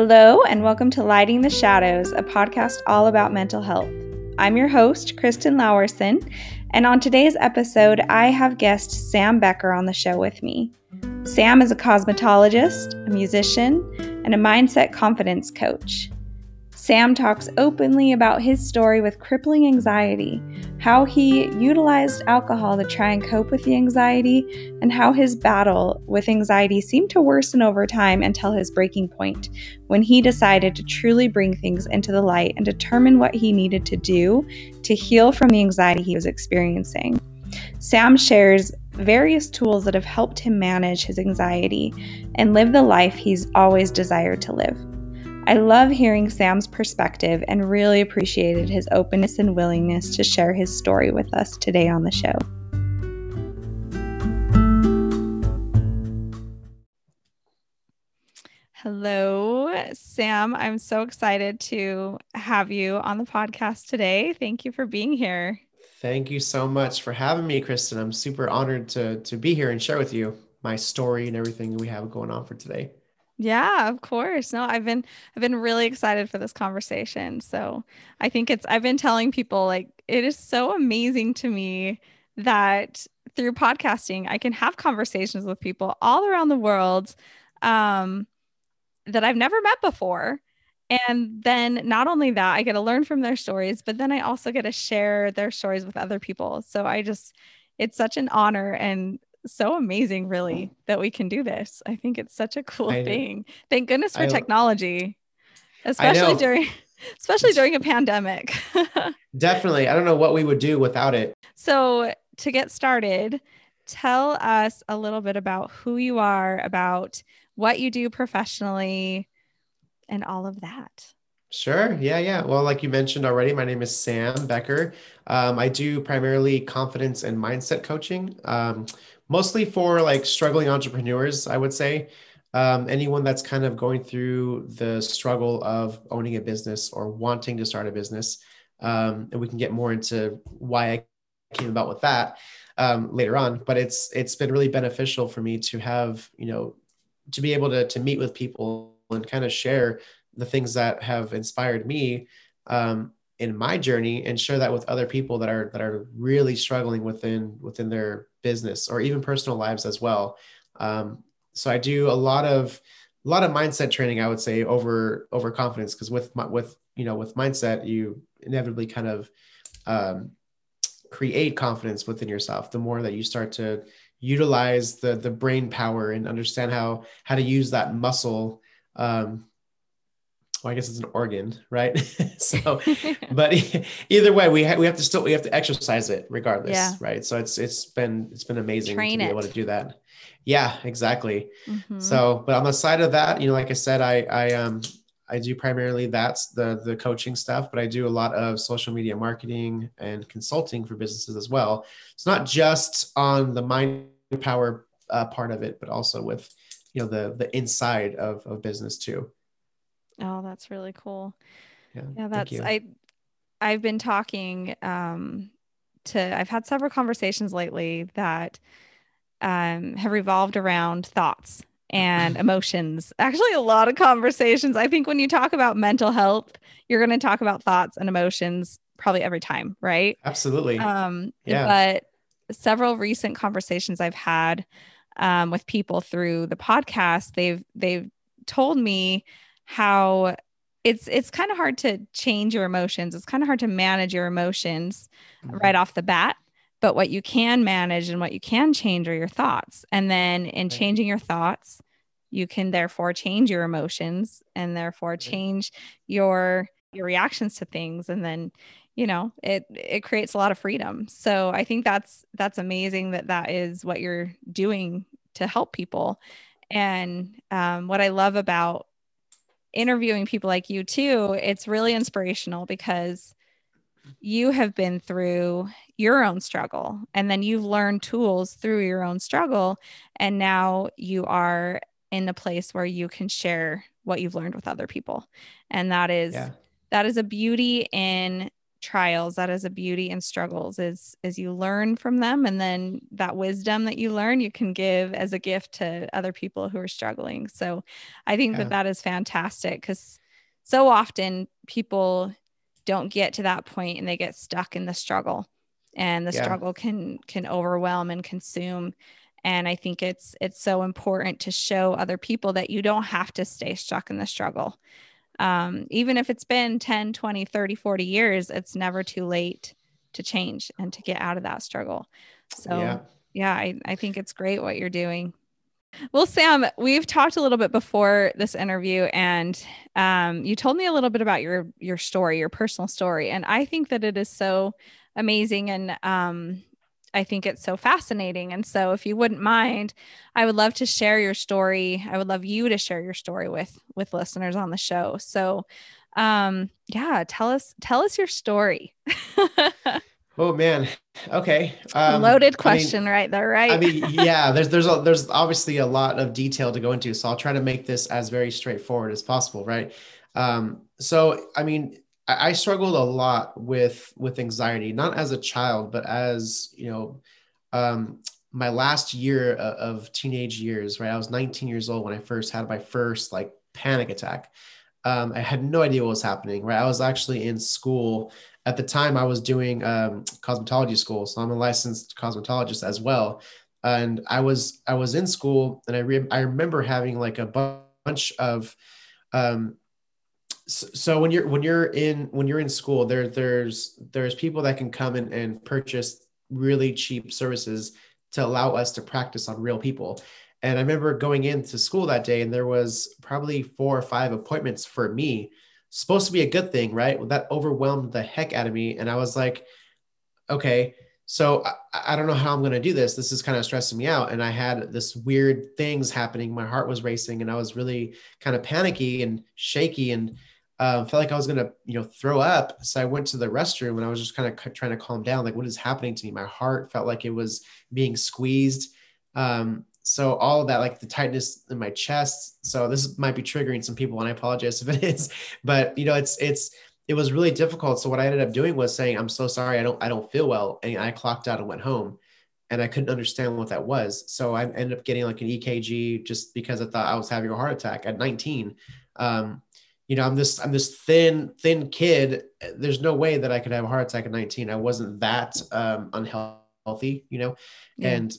Hello, and welcome to Lighting the Shadows, a podcast all about mental health. I'm your host, Kristen Lauerson, and on today's episode, I have guest Sam Becker on the show with me. Sam is a cosmetologist, a musician, and a mindset confidence coach. Sam talks openly about his story with crippling anxiety, how he utilized alcohol to try and cope with the anxiety, and how his battle with anxiety seemed to worsen over time until his breaking point, when he decided to truly bring things into the light and determine what he needed to do to heal from the anxiety he was experiencing. Sam shares various tools that have helped him manage his anxiety and live the life he's always desired to live. I love hearing Sam's perspective and really appreciated his openness and willingness to share his story with us today on the show. Hello, Sam. I'm so excited to have you on the podcast today. Thank you for being here. Thank you so much for having me, Kristen. I'm super honored to to be here and share with you my story and everything we have going on for today. Yeah, of course. No, I've been I've been really excited for this conversation. So, I think it's I've been telling people like it is so amazing to me that through podcasting I can have conversations with people all around the world um that I've never met before. And then not only that, I get to learn from their stories, but then I also get to share their stories with other people. So I just it's such an honor and so amazing, really, that we can do this. I think it's such a cool thing. Thank goodness for I, technology, especially during especially during a pandemic. Definitely. I don't know what we would do without it. So, to get started, tell us a little bit about who you are, about what you do professionally, and all of that. Sure. Yeah. Yeah. Well, like you mentioned already, my name is Sam Becker. Um, I do primarily confidence and mindset coaching. Um, mostly for like struggling entrepreneurs, I would say. Um, anyone that's kind of going through the struggle of owning a business or wanting to start a business. Um, and we can get more into why I came about with that um, later on. But it's it's been really beneficial for me to have you know to be able to to meet with people and kind of share the things that have inspired me um, in my journey and share that with other people that are that are really struggling within within their business or even personal lives as well. Um, so i do a lot of a lot of mindset training i would say over over confidence because with my, with you know with mindset you inevitably kind of um, create confidence within yourself. The more that you start to utilize the the brain power and understand how how to use that muscle um, well, I guess it's an organ, right? so, but either way, we have we have to still we have to exercise it regardless, yeah. right? So it's it's been it's been amazing Train to be it. able to do that. Yeah, exactly. Mm-hmm. So, but on the side of that, you know, like I said, I I um I do primarily that's the the coaching stuff, but I do a lot of social media marketing and consulting for businesses as well. It's not just on the mind power uh, part of it, but also with you know the the inside of of business too. Oh, that's really cool. Yeah, yeah that's I I've been talking um to I've had several conversations lately that um have revolved around thoughts and emotions. Actually, a lot of conversations. I think when you talk about mental health, you're going to talk about thoughts and emotions probably every time, right? Absolutely. Um, yeah. But several recent conversations I've had um, with people through the podcast, they've they've told me how it's it's kind of hard to change your emotions. It's kind of hard to manage your emotions mm-hmm. right off the bat. But what you can manage and what you can change are your thoughts. And then in changing your thoughts, you can therefore change your emotions and therefore change your your reactions to things and then you know it it creates a lot of freedom so i think that's that's amazing that that is what you're doing to help people and um, what i love about interviewing people like you too, it's really inspirational because you have been through your own struggle and then you've learned tools through your own struggle and now you are in a place where you can share what you've learned with other people and that is yeah. that is a beauty in trials that is a beauty and struggles is is you learn from them and then that wisdom that you learn you can give as a gift to other people who are struggling so i think yeah. that that is fantastic because so often people don't get to that point and they get stuck in the struggle and the yeah. struggle can can overwhelm and consume and i think it's it's so important to show other people that you don't have to stay stuck in the struggle um, even if it's been 10 20 30 40 years it's never too late to change and to get out of that struggle. So yeah, yeah I, I think it's great what you're doing. Well, Sam, we've talked a little bit before this interview, and um, you told me a little bit about your your story, your personal story, and I think that it is so amazing, and um, I think it's so fascinating. And so, if you wouldn't mind, I would love to share your story. I would love you to share your story with with listeners on the show. So, um, yeah, tell us tell us your story. oh man, okay. Um, Loaded question, I mean, right there, right? I mean, yeah. There's there's a, there's obviously a lot of detail to go into, so I'll try to make this as very straightforward as possible, right? Um, so, I mean, I, struggled a lot with with anxiety, not as a child, but as you know, um, my last year of teenage years. Right, I was 19 years old when I first had my first like panic attack. Um, I had no idea what was happening. Right, I was actually in school at the time. I was doing um, cosmetology school, so I'm a licensed cosmetologist as well. And I was I was in school, and I re- I remember having like a bunch of um, so when you're when you're in when you're in school there there's there's people that can come in and purchase really cheap services to allow us to practice on real people. And i remember going into school that day and there was probably four or five appointments for me. Supposed to be a good thing right? Well, that overwhelmed the heck out of me. And i was like okay so I, I don't know how i'm going to do this. This is kind of stressing me out. And i had this weird things happening. My heart was racing and i was really kind of panicky and shaky. And uh, felt like I was gonna, you know, throw up. So I went to the restroom and I was just kind of trying to calm down. Like, what is happening to me? My heart felt like it was being squeezed. Um, so all of that, like the tightness in my chest. So this might be triggering some people, and I apologize if it is. But you know, it's it's it was really difficult. So what I ended up doing was saying, "I'm so sorry, I don't I don't feel well," and I clocked out and went home. And I couldn't understand what that was. So I ended up getting like an EKG just because I thought I was having a heart attack at 19. Um, you know, I'm this I'm this thin thin kid. There's no way that I could have a heart attack at 19. I wasn't that um, unhealthy, you know, yeah. and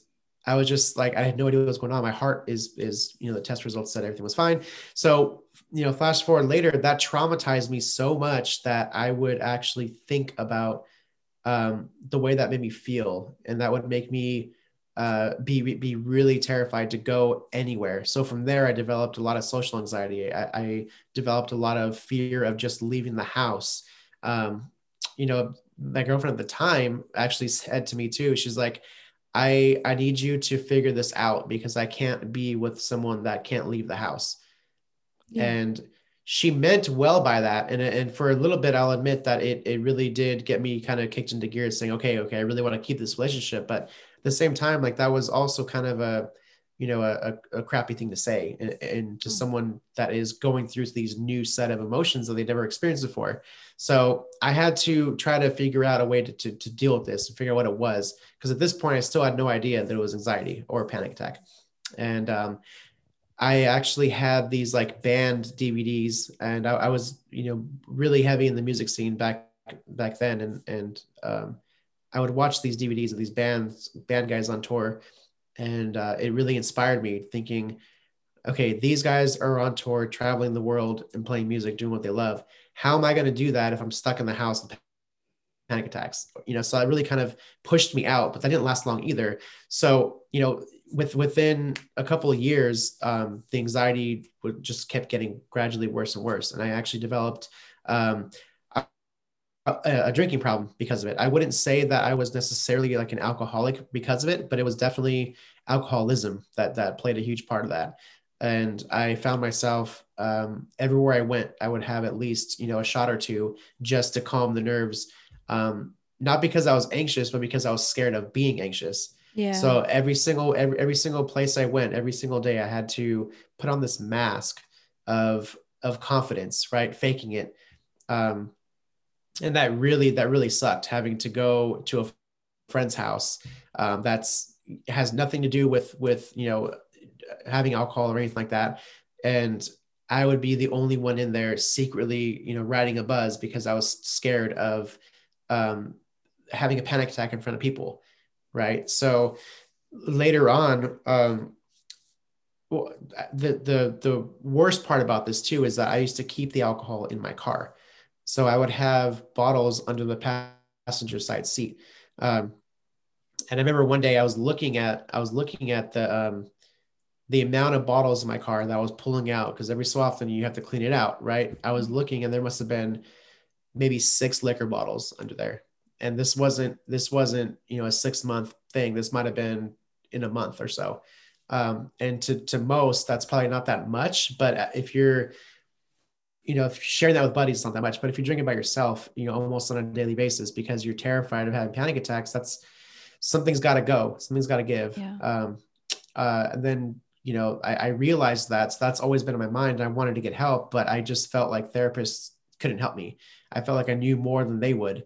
I was just like I had no idea what was going on. My heart is is you know the test results said everything was fine. So you know, flash forward later, that traumatized me so much that I would actually think about um, the way that made me feel, and that would make me uh, be be really terrified to go anywhere. So from there, I developed a lot of social anxiety. I, I developed a lot of fear of just leaving the house. Um, you know, my girlfriend at the time actually said to me too. She's like, "I I need you to figure this out because I can't be with someone that can't leave the house." Yeah. And she meant well by that, and and for a little bit, I'll admit that it it really did get me kind of kicked into gear, saying, "Okay, okay, I really want to keep this relationship," but the same time, like that was also kind of a, you know, a, a crappy thing to say and, and to mm. someone that is going through these new set of emotions that they never experienced before. So I had to try to figure out a way to, to, to deal with this and figure out what it was. Because at this point, I still had no idea that it was anxiety or panic attack. And um, I actually had these like band DVDs, and I, I, was, you know, really heavy in the music scene back back then, and and um, I would watch these DVDs of these bands, band guys on tour, and uh, it really inspired me thinking, okay, these guys are on tour, traveling the world and playing music, doing what they love. How am I going to do that if I'm stuck in the house with panic attacks? You know, so it really kind of pushed me out, but that didn't last long either. So, you know, with within a couple of years, um, the anxiety would just kept getting gradually worse and worse, and I actually developed um, a, a, drinking problem because of it. I wouldn't say that I was necessarily like an alcoholic because of it, but it was definitely alcoholism that that played a huge part of that. And I found myself um, everywhere I went, I would have at least you know a shot or two just to calm the nerves. Um, not because I was anxious, but because I was scared of being anxious. Yeah. So every single every every single place I went, every single day, I had to put on this mask of of confidence, right? Faking it. Um, and that really that really sucked having to go to a friend's house um, that's has nothing to do with with you know having alcohol or anything like that. And i would be the only one in there secretly you know riding a buzz because i was scared of um, having a panic attack in front of people right? So later on um, well, the the the worst part about this too is that i used to keep the alcohol in my car so I would have bottles under the passenger side seat. Um, and I remember one day I was looking at I was looking at the um, the amount of bottles in my car that I was pulling out because every so often you have to clean it out, right? I was looking and there must have been maybe six liquor bottles under there. And this wasn't this wasn't you know a six month thing. This might have been in a month or so. Um, and to to most, that's probably not that much. But if you're you know, if sharing that with buddies is not that much, but if you're drinking by yourself, you know, almost on a daily basis because you're terrified of having panic attacks, that's something's got to go, something's got to give. Yeah. Um, uh, and then, you know, I, I realized that so that's always been in my mind. And I wanted to get help, but I just felt like therapists couldn't help me. I felt like I knew more than they would.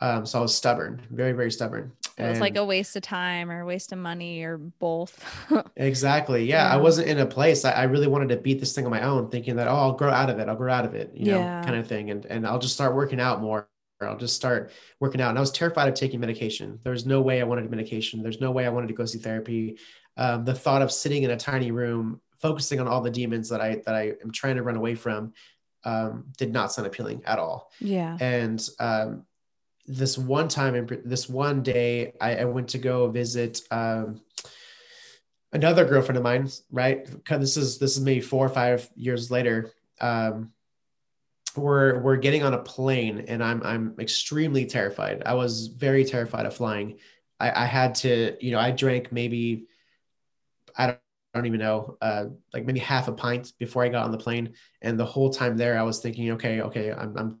Um, so I was stubborn, very, very stubborn. It was like a waste of time or waste of money or both. exactly. Yeah, yeah, I wasn't in a place. I, I, really wanted to beat this thing on my own, thinking that oh, I'll grow out of it. I'll grow out of it. You know, yeah. kind of thing. And and I'll just start working out more. I'll just start working out. And I was terrified of taking medication. There was no way I wanted medication. There's no way I wanted to go see therapy. Um, the thought of sitting in a tiny room, focusing on all the demons that I that I am trying to run away from, um, did not sound appealing at all. Yeah. And um, this one time in this one day I, I went to go visit um, another girlfriend of mine right? This is this is maybe four or five years later. Um, we're we're getting on a plane and i'm i'm extremely terrified. I was very terrified of flying. I, I had to you know i drank maybe i don't, I don't even know uh, like maybe half a pint before i got on the plane. And the whole time there i was thinking okay okay i'm, I'm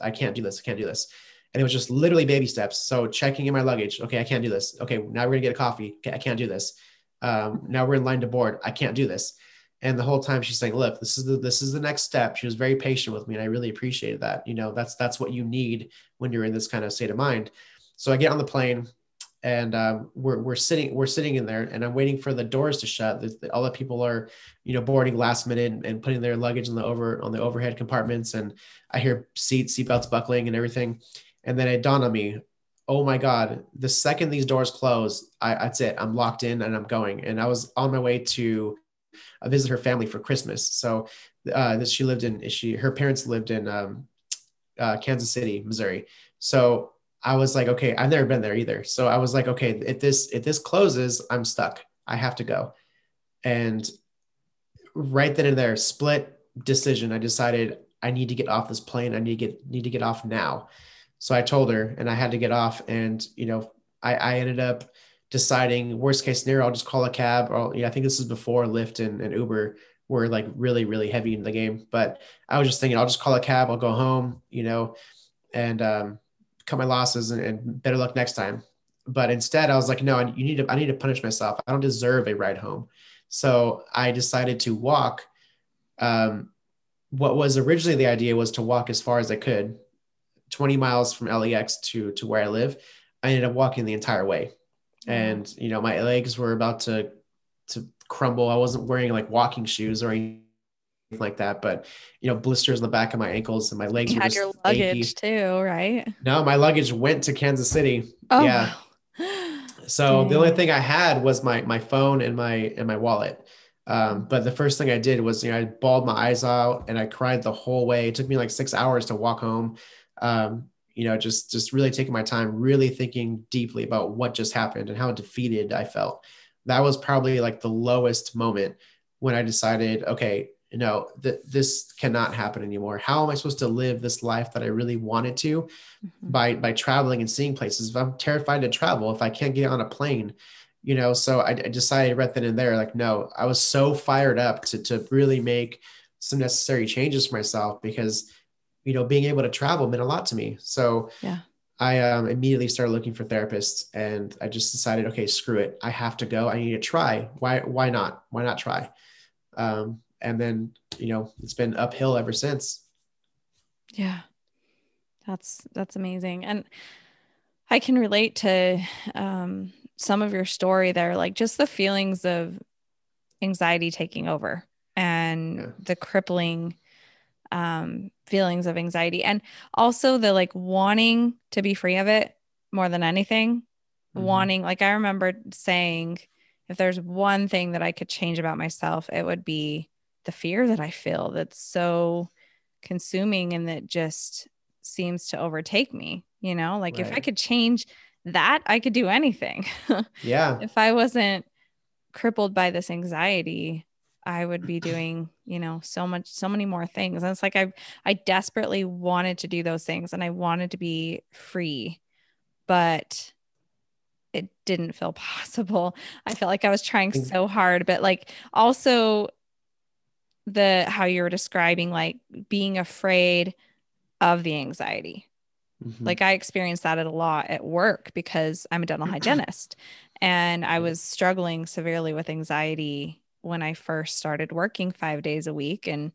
i can't do this i can't do this and it was just literally baby steps. So checking in my luggage. Okay, I can't do this. Okay, now we're gonna get a coffee. Okay, I can't do this. Um, now we're in line to board. I can't do this. And the whole time she's saying, "Look, this is the this is the next step." She was very patient with me, and I really appreciated that. You know, that's that's what you need when you're in this kind of state of mind. So I get on the plane, and um, we're we're sitting we're sitting in there, and I'm waiting for the doors to shut. The, all the people are, you know, boarding last minute and, and putting their luggage on the over on the overhead compartments, and I hear seat seatbelts buckling and everything. And then it dawned on me, oh my God, the second these doors close, I, that's it. I'm locked in and I'm going. And I was on my way to uh, visit her family for Christmas. So uh, she lived in, she, her parents lived in um, uh, Kansas City, Missouri. So I was like, okay, I've never been there either. So I was like, okay, if this, if this closes, I'm stuck. I have to go. And right then and there, split decision. I decided I need to get off this plane. I need to get, need to get off now. So I told her and I had to get off. And, you know, I, I ended up deciding worst case scenario, I'll just call a cab or, yeah, I think this is before Lyft and, and Uber were like really, really heavy in the game. But I was just thinking, I'll just call a cab, I'll go home, you know, and um, cut my losses and, and better luck next time. But instead, I was like, no, you need to, I need to punish myself. I don't deserve a ride home. So I decided to walk. Um, what was originally the idea was to walk as far as I could 20 miles from LAX to to where I live. I ended up walking the entire way, and you know my legs were about to to crumble. I wasn't wearing like walking shoes or anything like that, but you know blisters on the back of my ankles and my legs. You had your luggage achy. too, right? No, my luggage went to Kansas City. Oh. Yeah. So Dang. the only thing I had was my my phone and my and my wallet. Um, but the first thing I did was, you know, I bawled my eyes out and I cried the whole way. It took me like six hours to walk home um, you know, just just really taking my time, really thinking deeply about what just happened and how defeated I felt. That was probably like the lowest moment when I decided, okay, you know, that this cannot happen anymore. How am I supposed to live this life that I really wanted to mm-hmm. by by traveling and seeing places? If I'm terrified to travel, if I can't get on a plane, you know, so I, I decided right then and there, like, no, I was so fired up to to really make some necessary changes for myself because you know, being able to travel meant a lot to me. So yeah. I um, immediately started looking for therapists and I just decided, okay, screw it. I have to go. I need to try. Why, why not? Why not try? Um, and then, you know, it's been uphill ever since. Yeah. That's that's amazing. And I can relate to um, some of your story there, like just the feelings of anxiety taking over and yeah. the crippling um, feelings of anxiety, and also the like wanting to be free of it more than anything. Mm-hmm. Wanting, like, I remember saying, if there's one thing that I could change about myself, it would be the fear that I feel that's so consuming and that just seems to overtake me. You know, like right. if I could change that, I could do anything. yeah. If I wasn't crippled by this anxiety, I would be doing, you know, so much, so many more things. And it's like I, I desperately wanted to do those things, and I wanted to be free, but it didn't feel possible. I felt like I was trying mm. so hard, but like also the how you were describing like being afraid of the anxiety. Mm-hmm. Like I experienced that a lot at work because I'm a dental hygienist and I was struggling severely with anxiety when I first started working 5 days a week and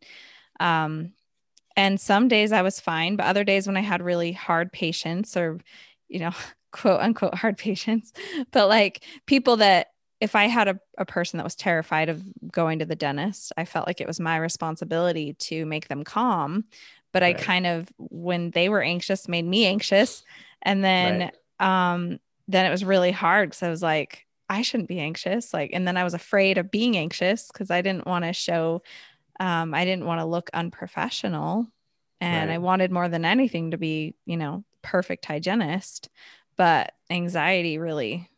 um and some days I was fine, but other days when I had really hard patients or you know, quote unquote hard patients, but like people that if I had a, a person that was terrified of going to the dentist, I felt like it was my responsibility to make them calm. But right. I kind of, when they were anxious, made me anxious. And then, right. um, then it was really hard because I was like, I shouldn't be anxious. Like, and then I was afraid of being anxious because I didn't want to show, um, I didn't want to look unprofessional. And right. I wanted more than anything to be, you know, perfect hygienist. But anxiety really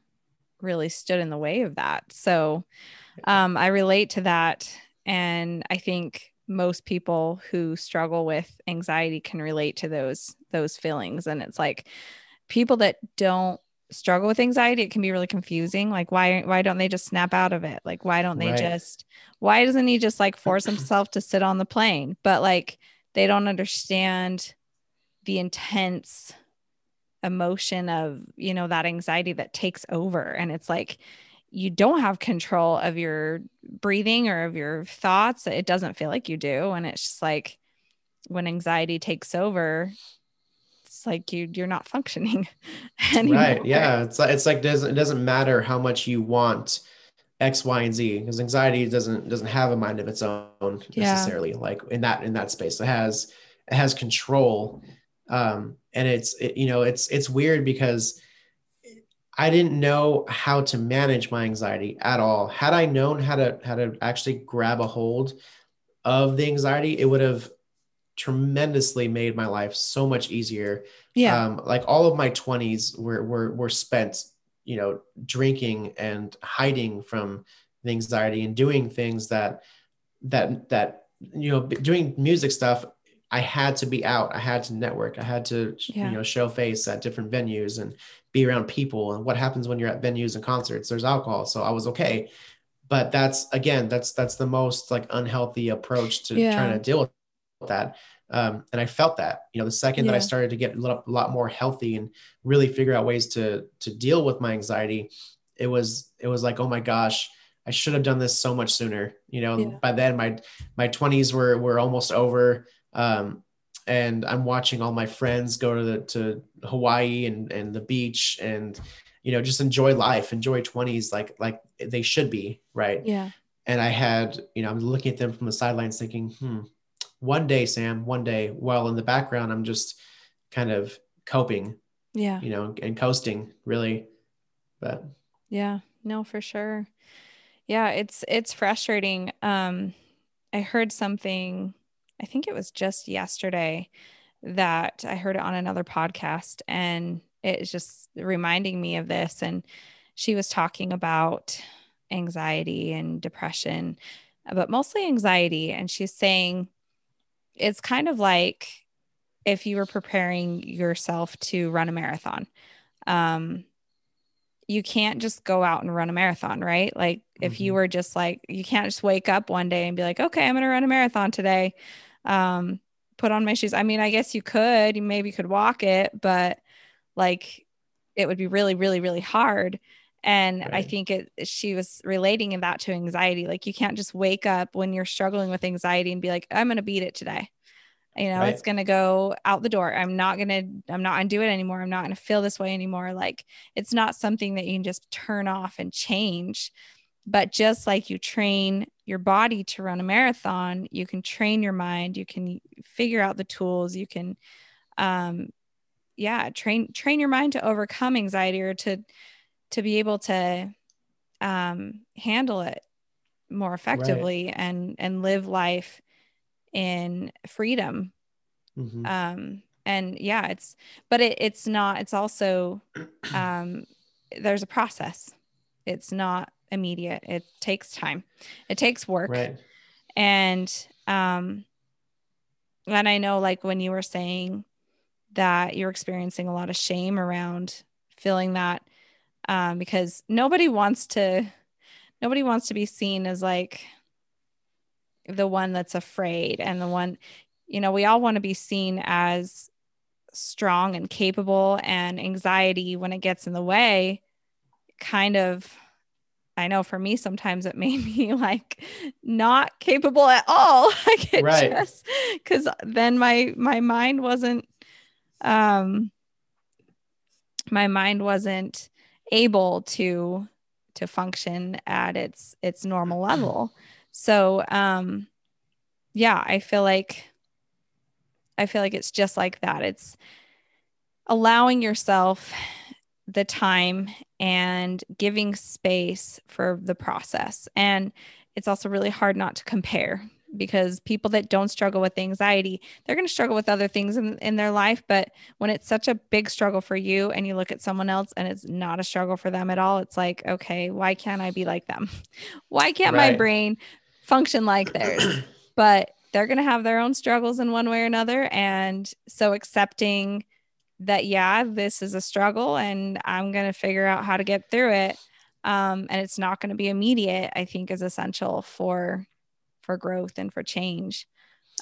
really stood in the way of that. So um, I relate to that. And I think most people who struggle with anxiety can relate to those those feelings and it's like people that don't struggle with anxiety it can be really confusing like why why don't they just snap out of it? Like why don't they right. just why doesn't he just like force himself to sit on the plane? But like they don't understand the intense emotion of you know that anxiety that takes over. And it's like you don't have control of your breathing or of your thoughts. It doesn't feel like you do. And it's just like when anxiety takes over it's like you you're not functioning anymore. right yeah it's like it's like doesn't it doesn't matter how much you want x y and z because anxiety doesn't doesn't have a mind of its own necessarily yeah. like in that in that space it has it has control um, and it's it, you know it's it's weird because I didn't know how to manage my anxiety at all. Had I known how to how to actually grab a hold of the anxiety, it would have tremendously made my life so much easier. Yeah. Um, like all of my 20s were were were spent, you know, drinking and hiding from the anxiety and doing things that that that you know doing music stuff I had to be out. I had to network. I had to, yeah. you know, show face at different venues and be around people. And what happens when you're at venues and concerts? There's alcohol. So I was okay. But that's again, that's that's the most like unhealthy approach to yeah. trying to deal with that. Um, and I felt that, you know, the second yeah. that I started to get a, little, a lot more healthy and really figure out ways to to deal with my anxiety, it was it was like, oh my gosh, I should have done this so much sooner. You know, by then my my 20s were were almost over um, and I'm watching all my friends go to the to Hawaii and and the beach and you know just enjoy life, enjoy 20s like like they should be, right? Yeah. And I had, you know, I'm looking at them from the sidelines thinking, hmm, one day, Sam, one day. while in the background, I'm just kind of coping. Yeah. You know, and coasting really. But yeah, no, for sure. Yeah, it's it's frustrating. Um I heard something I think it was just yesterday that I heard it on another podcast and it's just reminding me of this. And she was talking about anxiety and depression, but mostly anxiety. And she's saying it's kind of like if you were preparing yourself to run a marathon. Um, you can't just go out and run a marathon, right? Like mm-hmm. if you mm-hmm. were just like, you can't just wake up one day and be like, okay, I'm going to run a marathon today um, put on my shoes. I mean, I guess you could, you maybe could walk it, but like it would be really, really, really hard. And right. I think it, she was relating that to anxiety. Like you can't just wake up when you're struggling with anxiety and be like, I'm going to beat it today. you know Right. it's going to go out the door i'm not going to i'm not going to do it anymore i'm not going to feel this way anymore like it's not something that you can just turn off and change but just like you train your body to run a marathon you can train your mind you can figure out the tools you can um yeah train train your mind to overcome anxiety or to to be able to um handle it more effectively and and live life in freedom. Mhm. um and yeah it's but it, it's not it's also um there's a process. It's not immediate. It takes time. It takes work. Right. and um and i know like when you were saying that you're experiencing a lot of shame around feeling that um because nobody wants to nobody wants to be seen as like the one that's afraid and the one you know we all want to be seen as strong and capable and anxiety when it gets in the way kind of i know for me sometimes it made me like not capable at all like it Right. just because then my my mind wasn't um my mind wasn't able to to function at its its normal level. So um yeah i feel like i feel like it's just like that. It's allowing yourself the time and giving space for the process. And it's also really hard not to compare because people that don't struggle with anxiety they're going to struggle with other things in, in their life. But when it's such a big struggle for you and you look at someone else and it's not a struggle for them at all it's like okay why can't i be like them? Why can't my brain function like theirs? But they're going to have their own struggles in one way or another. And so accepting that yeah this is a struggle and i'm going to figure out how to get through it um, and it's not going to be immediate i think is essential for for growth and for change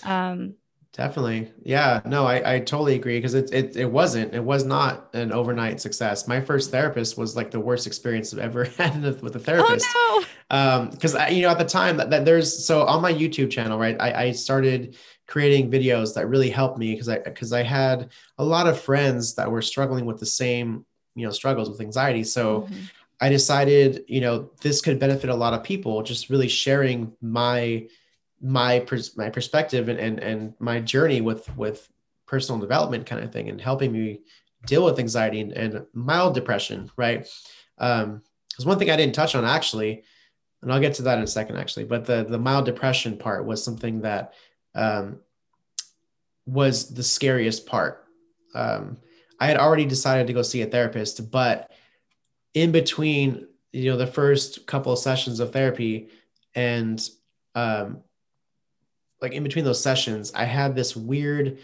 um, Definitely. Yeah. No, I, I totally agree because it, it it wasn't. It was not an overnight success. My first therapist was like the worst experience I've ever had with a therapist. oh um because I you know at the time that, that there's so on my youtube channel right I, I started creating videos that really helped me because i because i had a lot of friends that were struggling with the same you know struggles with anxiety no so Mhm. I decided you know this could benefit a lot of people just really sharing my my my perspective and and, and my journey with with personal development kind of thing and helping me deal with anxiety and, and mild depression right um because one thing i didn't touch on actually and I'll get to that in a second, actually. But the the mild depression part was something that um, was the scariest part. Um, I had already decided to go see a therapist, but in between, you know, the first couple of sessions of therapy, and um, like in between those sessions, I had this weird,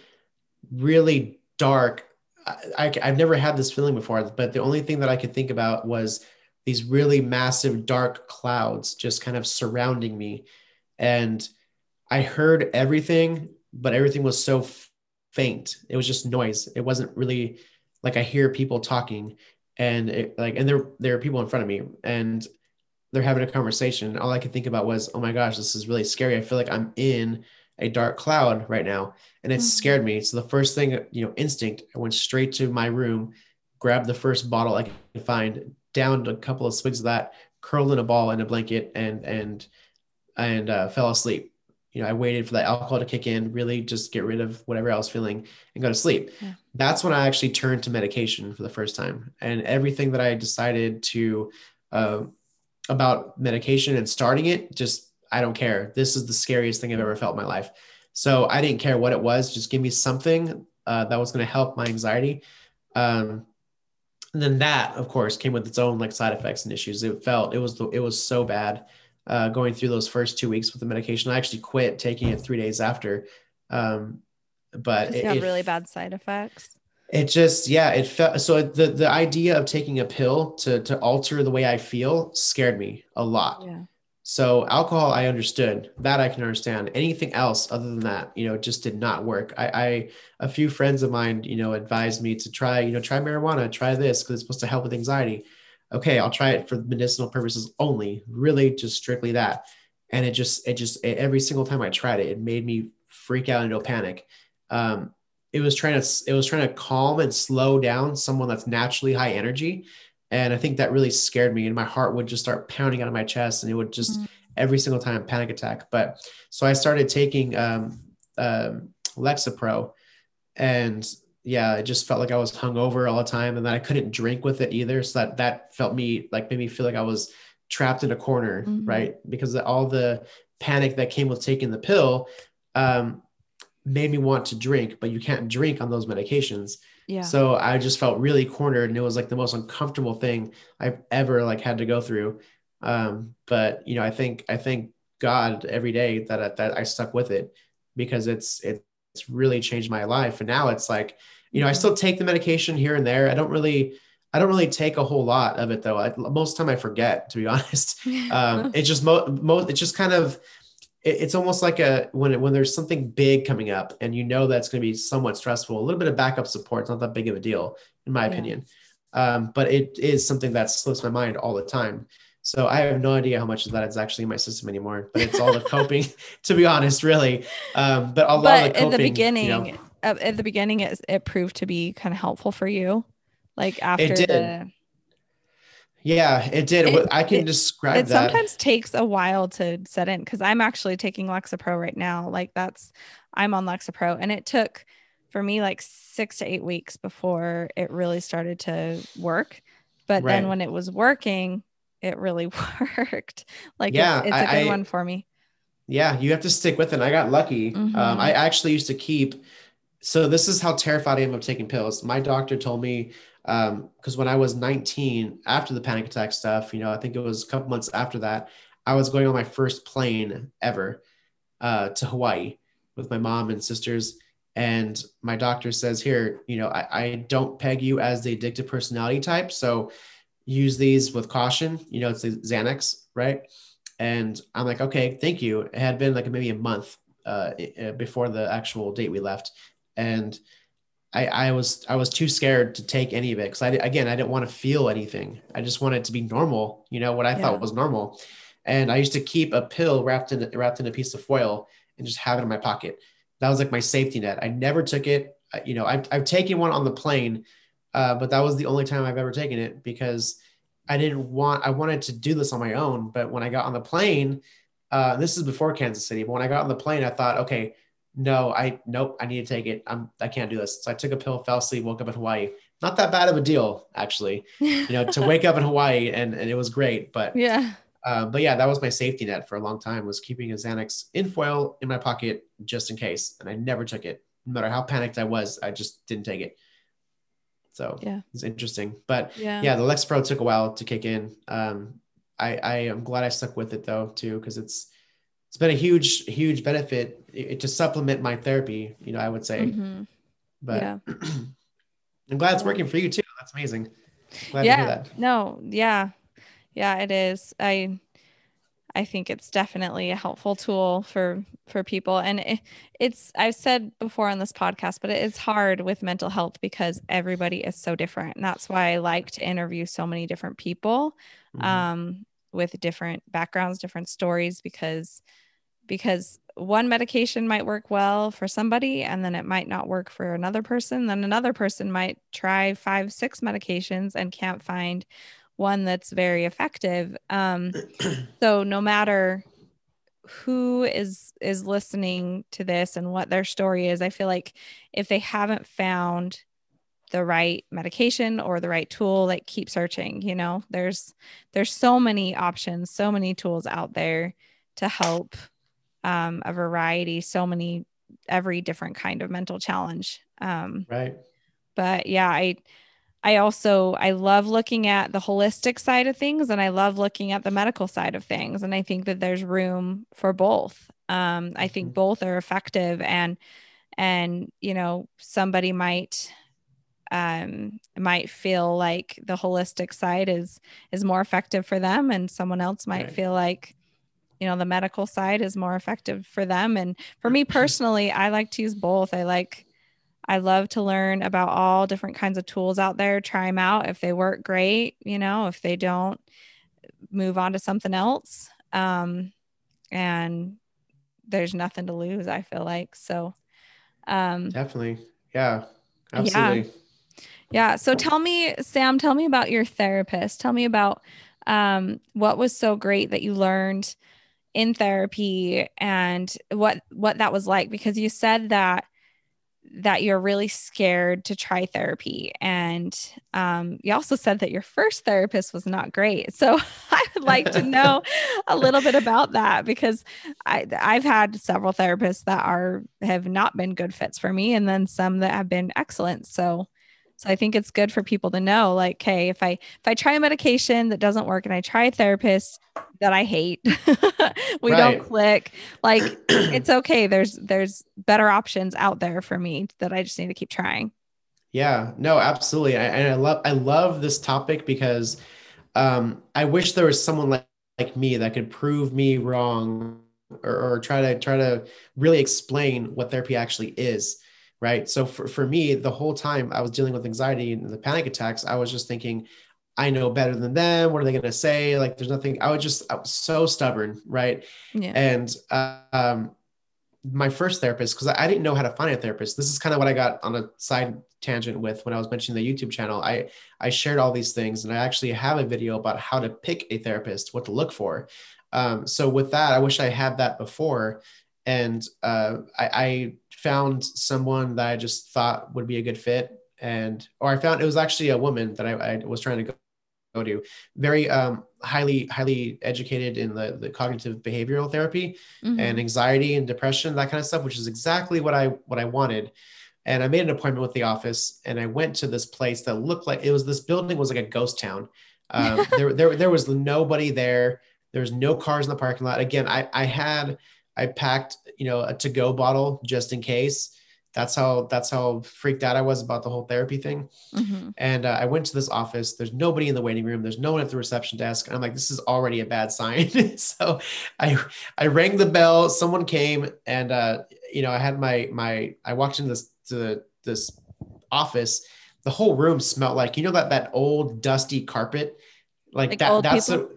really dark. I, I, I've never had this feeling before, but the only thing that I could think about was these really massive dark clouds just kind of surrounding me. And i heard everything but everything was so faint. It was just noise. It wasn't really like i hear people talking and it, like and there there are people in front of me and they're having a conversation all i could think about was oh my gosh this is really scary i feel like i'm in a dark cloud right now and it Mhm. scared me so the first thing you know instinct i went straight to my room grabbed the first bottle i could find downed a couple of swigs of that, curled in a ball in a blanket, and and and uh, fell asleep. You know, I waited for the alcohol to kick in, really just get rid of whatever I was feeling, and go to sleep. Yeah. That's when I actually turned to medication for the first time, and everything that I decided to uh, about medication and starting it, just I don't care. This is the scariest thing I've ever felt in my life. So I didn't care what it was. Just give me something uh, that was going to help my anxiety. Um, and then that, of course, came with its own like side effects and issues. It felt it was the, it was so bad uh, going through those first two weeks with the medication. I actually quit taking it three days after. Um, but It's it, got really bad side effects? It just yeah it felt so the the idea of taking a pill to to alter the way i feel scared me a lot. Yeah. So alcohol i understood. That i can understand. Anything else other than that you know just did not work. I i a few friends of mine you know advised me to try you know try marijuana try this because it's supposed to help with anxiety okay i'll try it for medicinal purposes only really just strictly that. And it just it just every single time i tried it it made me freak out into a panic. Um, it was trying to it was trying to calm and slow down someone that's naturally high energy. And i think that really scared me and my heart would just start pounding out of my chest and it would just mm-hmm. every single time panic attack. But so i started taking um, um, lexapro and yeah it just felt like i was hungover all the time and then i couldn't drink with it either so that that felt me like made me feel like i was trapped in a corner mm-hmm. right because all the panic that came with taking the pill um, made me want to drink, but you can't drink on those medications. Yeah. So I just felt really cornered and it was like the most uncomfortable thing I've ever like had to go through. Um, but you know, I think, I thank God every day that, that I stuck with it because it's, it's really changed my life. And now it's like, you know, I still take the medication here and there. I don't really, I don't really take a whole lot of it though. I, most time I forget, to be honest. Um, it's just mo, mo, it's just kind of it's almost like a when when there's something big coming up and you know that's going to be somewhat stressful. A little bit of backup support is not that big of a deal, in my yeah. opinion. Um, but it is something that slips my mind all the time. So I have no idea how much of that is actually in my system anymore. But it's all the coping, to be honest, really. Um, but a lot but of the coping, at the beginning, you know, at the beginning, it, it proved to be kind of helpful for you. Like after it did. the yeah, it did. It, I can it, describe it that. sometimes takes a while to set in because I'm actually taking Lexapro right now. Like that's I'm on Lexapro and it took for me like six to eight weeks before it really started to work. But right. then when it was working, it really worked. Like yeah, it's, it's a good I, one for me. Yeah, you have to stick with it. and I got lucky. Mm-hmm. Um, I actually used to keep. So this is how terrified I am of taking pills. My doctor told me because um, when I was 19, after the panic attack stuff, you know, I think it was a couple months after that, I was going on my first plane ever uh, to Hawaii with my mom and sisters. And my doctor says, Here, you know, I, I don't peg you as the addictive personality type. So use these with caution. You know, it's the Xanax, right? And I'm like, Okay, thank you. It had been like maybe a month uh, before the actual date we left. And I, I was I was too scared to take any of it because I again I didn't want to feel anything. I just wanted to be normal, you know, what I yeah. thought was normal. And I used to keep a pill wrapped in wrapped in a piece of foil and just have it in my pocket. That was like my safety net. I never took it. You know, I've I've taken one on the plane, uh, but that was the only time I've ever taken it because I didn't want I wanted to do this on my own. But when I got on the plane, uh, this is before Kansas City. But when I got on the plane, I thought, okay, no, I nope, I need to take it. I'm I can't do this. So I took a pill, fell asleep, woke up in Hawaii. Not that bad of a deal, actually. You know, to wake up in Hawaii and and it was great. But yeah. Uh, but yeah, that was my safety net for a long time. Was keeping a Xanax in foil in my pocket just in case, and I never took it. No matter how panicked I was, I just didn't take it. So yeah, it's interesting. But yeah, yeah the Lexapro took a while to kick in. Um, I I am glad I stuck with it though too because it's it's been a huge huge benefit to supplement my therapy you know i would say. Mm-hmm. but yeah. i'm glad it's working for you too. That's amazing. Glad yeah. no yeah. Yeah it is. I i think it's definitely a helpful tool for for people. And it, it's i've said before on this podcast but it's hard with mental health because everybody is so different. And that's why i like to interview so many different people mm-hmm. um with different backgrounds different stories because because one medication might work well for somebody and then it might not work for another person then another person might try five six medications and can't find one that's very effective. Um, so no matter who is is listening to this and what their story is i feel like if they haven't found the right medication or the right tool like keep searching you know? There's there's so many options so many tools out there to help um, a variety, so many, every different kind of mental challenge. Um, right. But yeah, I, I also I love looking at the holistic side of things and I love looking at the medical side of things and I think that there's room for both. Um, I think mm-hmm. both are effective and and you know somebody might um, might feel like the holistic side is is more effective for them and someone else might right. feel like you know the medical side is more effective for them and for me personally i like to use both i like i love to learn about all different kinds of tools out there try them out if they work great you know if they don't move on to something else um, and there's nothing to lose i feel like so Um, Definitely. Yeah. Absolutely. Yeah. yeah. So tell me, Sam, tell me about your therapist. Tell me about um, what was so great that you learned in therapy and what what that was like because you said that that you're really scared to try therapy. And um, you also said that your first therapist was not great. So i would like to know a little bit about that because I, i've had several therapists that are have not been good fits for me and then some that have been excellent. So so I think it's good for people to know like, hey, if I if I try a medication that doesn't work and I try a therapist that I hate, we right. don't click, like it's okay. There's there's better options out there for me that I just need to keep trying. Yeah, no, absolutely. I, and I love I love this topic because um, I wish there was someone like, like me that could prove me wrong or, or try to try to really explain what therapy actually is right? So for, for me the whole time i was dealing with anxiety and the panic attacks i was just thinking i know better than them. What are they going to say? Like there's nothing i was just i was so stubborn right? Yeah. and um, my first therapist because I didn't know how to find a therapist. This is kind of what i got on a side tangent with when i was mentioning the youtube channel. I i shared all these things and i actually have a video about how to pick a therapist what to look for. Um, so with that i wish i had that before. And uh, I, I, found someone that I just thought would be a good fit, and or I found it was actually a woman that I, I was trying to go, go to, very um, highly highly educated in the the cognitive behavioral therapy mm-hmm. and anxiety and depression that kind of stuff, which is exactly what I what I wanted. And I made an appointment with the office, and I went to this place that looked like it was this building was like a ghost town. Um, there, there, there was nobody there. There was no cars in the parking lot. Again, I, I had I packed, you know, a to-go bottle just in case. That's how that's how freaked out I was about the whole therapy thing. Mm-hmm. And uh, I went to this office. There's nobody in the waiting room. There's no one at the reception desk. And I'm like, this is already a bad sign. so I I rang the bell. Someone came, and uh, you know, I had my my I walked into this to this office. The whole room smelled like you know that that old dusty carpet like, like that that's a,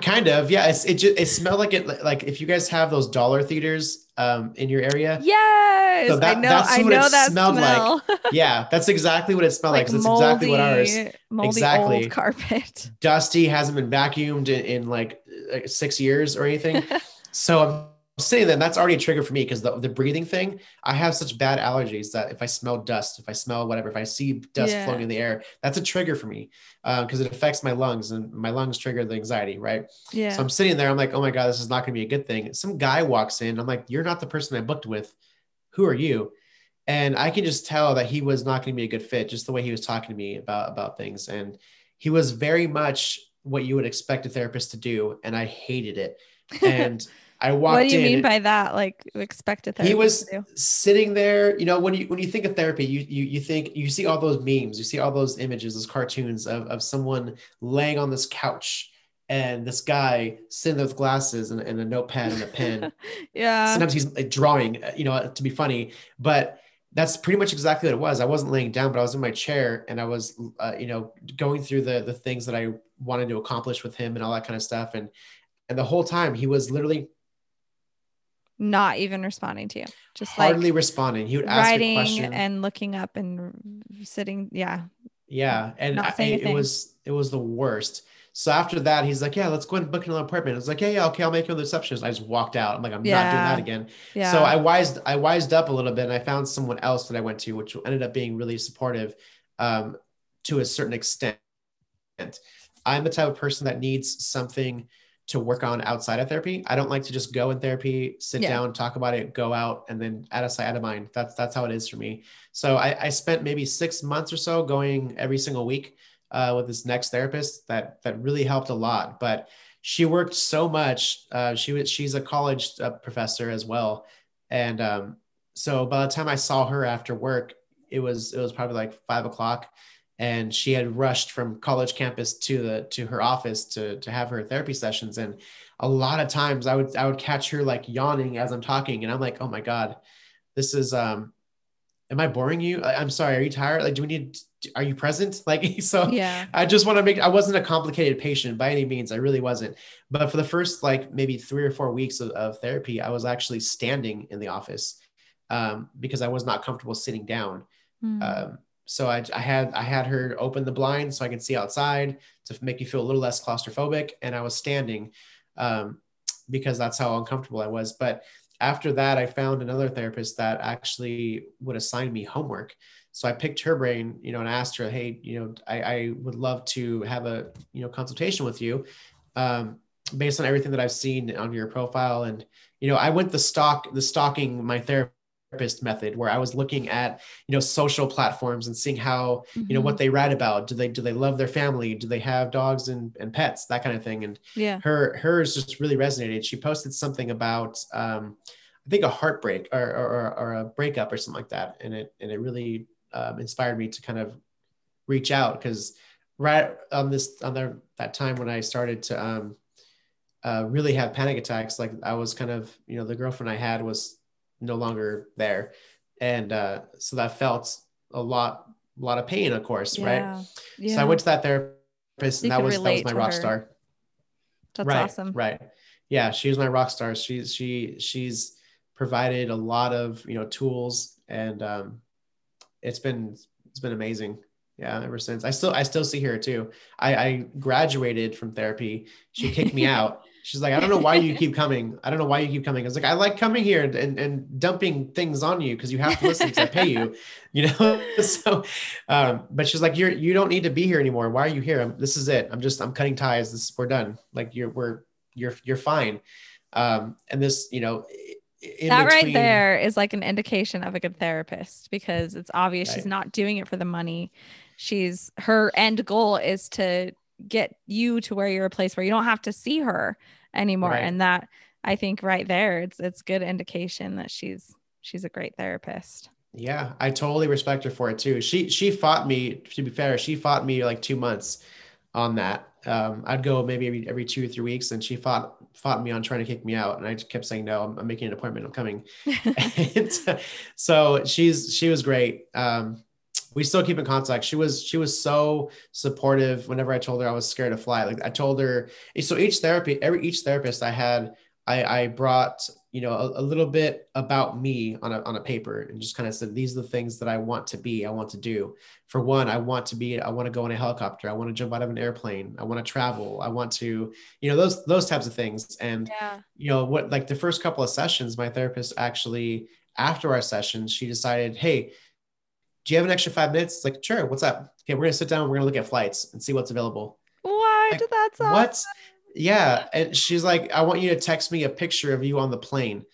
kind of yeah it's, it just it smelled like it like if you guys have those dollar theaters um in your area yes so that, I know that's I know that smelled smell. like yeah that's exactly what it smelled like, like that's exactly what ours. moldy exactly. old carpet. Dusty hasn't been vacuumed in, in like six years or anything. So I'm saying that that's already a trigger for me because the, the breathing thing, I have such bad allergies that if I smell dust, if I smell whatever, if I see dust yeah. floating in the air, that's a trigger for me because uh, it affects my lungs and my lungs trigger the anxiety, right? Yeah. So I'm sitting there, I'm like, oh my God, this is not going to be a good thing. Some guy walks in, I'm like, you're not the person I booked with. Who are you? And I can just tell that he was not going to be a good fit, just the way he was talking to me about about things. And he was very much what you would expect a therapist to do, and I hated it. And I walked. What do you in mean by that? Like expected therapy? He was sitting there. You know, when you when you think of therapy, you you you think you see all those memes, you see all those images, those cartoons of of someone laying on this couch and this guy sitting there with glasses and, and a notepad and a pen. yeah. Sometimes he's like, drawing, uh, you know, to be funny, but that's pretty much exactly what it was. I wasn't laying down, but I was in my chair and I was, uh, you know, going through the the things that I wanted to accomplish with him and all that kind of stuff. And and the whole time he was literally not even responding to you. Just hardly like responding. He would ask writing a question and looking up and sitting. Yeah. Yeah. And I, it was it was the worst. So after that, he's like, "Yeah, let's go and book another appointment." I was like, "Yeah, yeah, okay, I'll make you the receptionist." I just walked out. I'm like, "I'm yeah. not doing that again." Yeah. So I wised I wised up a little bit, and I found someone else that I went to, which ended up being really supportive, um, to a certain extent. I'm the type of person that needs something to work on outside of therapy. I don't like to just go in therapy, sit yeah. down, talk about it, go out, and then out of sight, out of mind. That's that's how it is for me. So I, I spent maybe six months or so going every single week uh, with this next therapist. That that really helped a lot. But she worked so much. Uh, she was she's a college uh, professor as well, and um, so by the time I saw her after work, it was it was probably like five o'clock and she had rushed from college campus to the to her office to to have her therapy sessions. And a lot of times i would i would catch her like yawning as i'm talking and i'm like oh my god this is um am i boring you? I'm sorry are you tired? Like do we need are you present? Like so yeah. I just want to make i wasn't a complicated patient by any means i really wasn't. But for the first like maybe three or four weeks of, of therapy i was actually standing in the office um, because I was not comfortable sitting down. Mm. Um, so I, I, had I had her open the blind so I could see outside to make you feel a little less claustrophobic, and I was standing um, because that's how uncomfortable I was. But after that, I found another therapist that actually would assign me homework. So I picked her brain, you know, and asked her, "Hey, you know, I, I would love to have a you know consultation with you." Um, based on everything that I've seen on your profile. And, you know, I went the stock, the stalking my therapist method where I was looking at, you know, social platforms and seeing how, mm-hmm. you know, what mm-hmm. they write about. Do they, do they love their family? Do they have dogs and, and pets, that kind of thing. And yeah, her, hers just really resonated. She posted something about, um, I think a heartbreak or, or, or a breakup or something like that. And it, and it really um, inspired me to kind of reach out because right on this, on the, that time when I started to, um, uh, really have panic attacks. Like I was kind of, you know, the girlfriend I had was no longer there. And uh, so that felt a lot, a lot of pain, of course, yeah. right? Yeah. So I went to that therapist and that was, that was my rock her. star. That's right, awesome. Right. Yeah. She was my rock star. She's, she, she's provided a lot of, you know, tools and um, it's been, it's been amazing yeah ever since i still i still see her too i i graduated from therapy she kicked me out she's like i don't know why you keep coming. I don't know why you keep coming. I was like i like coming here and and, and dumping things on you because you have to listen because i pay you you know? So um but she's like you're you don't need to be here anymore. Why are you here? I'm, this is it. I'm just i'm cutting ties. This we're done. Like you're we're you're you're fine. Um and this you know that between, right there is like an indication of a good therapist because it's obvious right. she's not doing it for the money. She's her end goal is to get you to where you're a place where you don't have to see her anymore. Right. and that i think right there it's it's good indication that she's she's a great therapist. Yeah i totally respect her for it too. She she fought me to be fair she fought me like two months on that. Um, i'd go maybe every, every two or three weeks and she fought fought me on trying to kick me out. And i just kept saying no i'm, I'm making an appointment. I'm coming. And, so she's she was great. Um, we still keep in contact. She was she was so supportive whenever I told her I was scared to fly. Like I told her so each therapy, every each therapist I had, I, I brought, you know, a, a, little bit about me on a on a paper and just kind of said, these are the things that I want to be, I want to do. For one, I want to be, I want to go in a helicopter, I want to jump out of an airplane, I want to travel, I want to, you know, those those types of things. And yeah. you know, what like the first couple of sessions, my therapist actually after our sessions, she decided, hey, do you have an extra five minutes? It's like, sure, what's up? Okay, we're gonna sit down, we're gonna look at flights and see what's available. What? Like, That's awesome. What? Yeah. And she's like, I want you to text me a picture of you on the plane.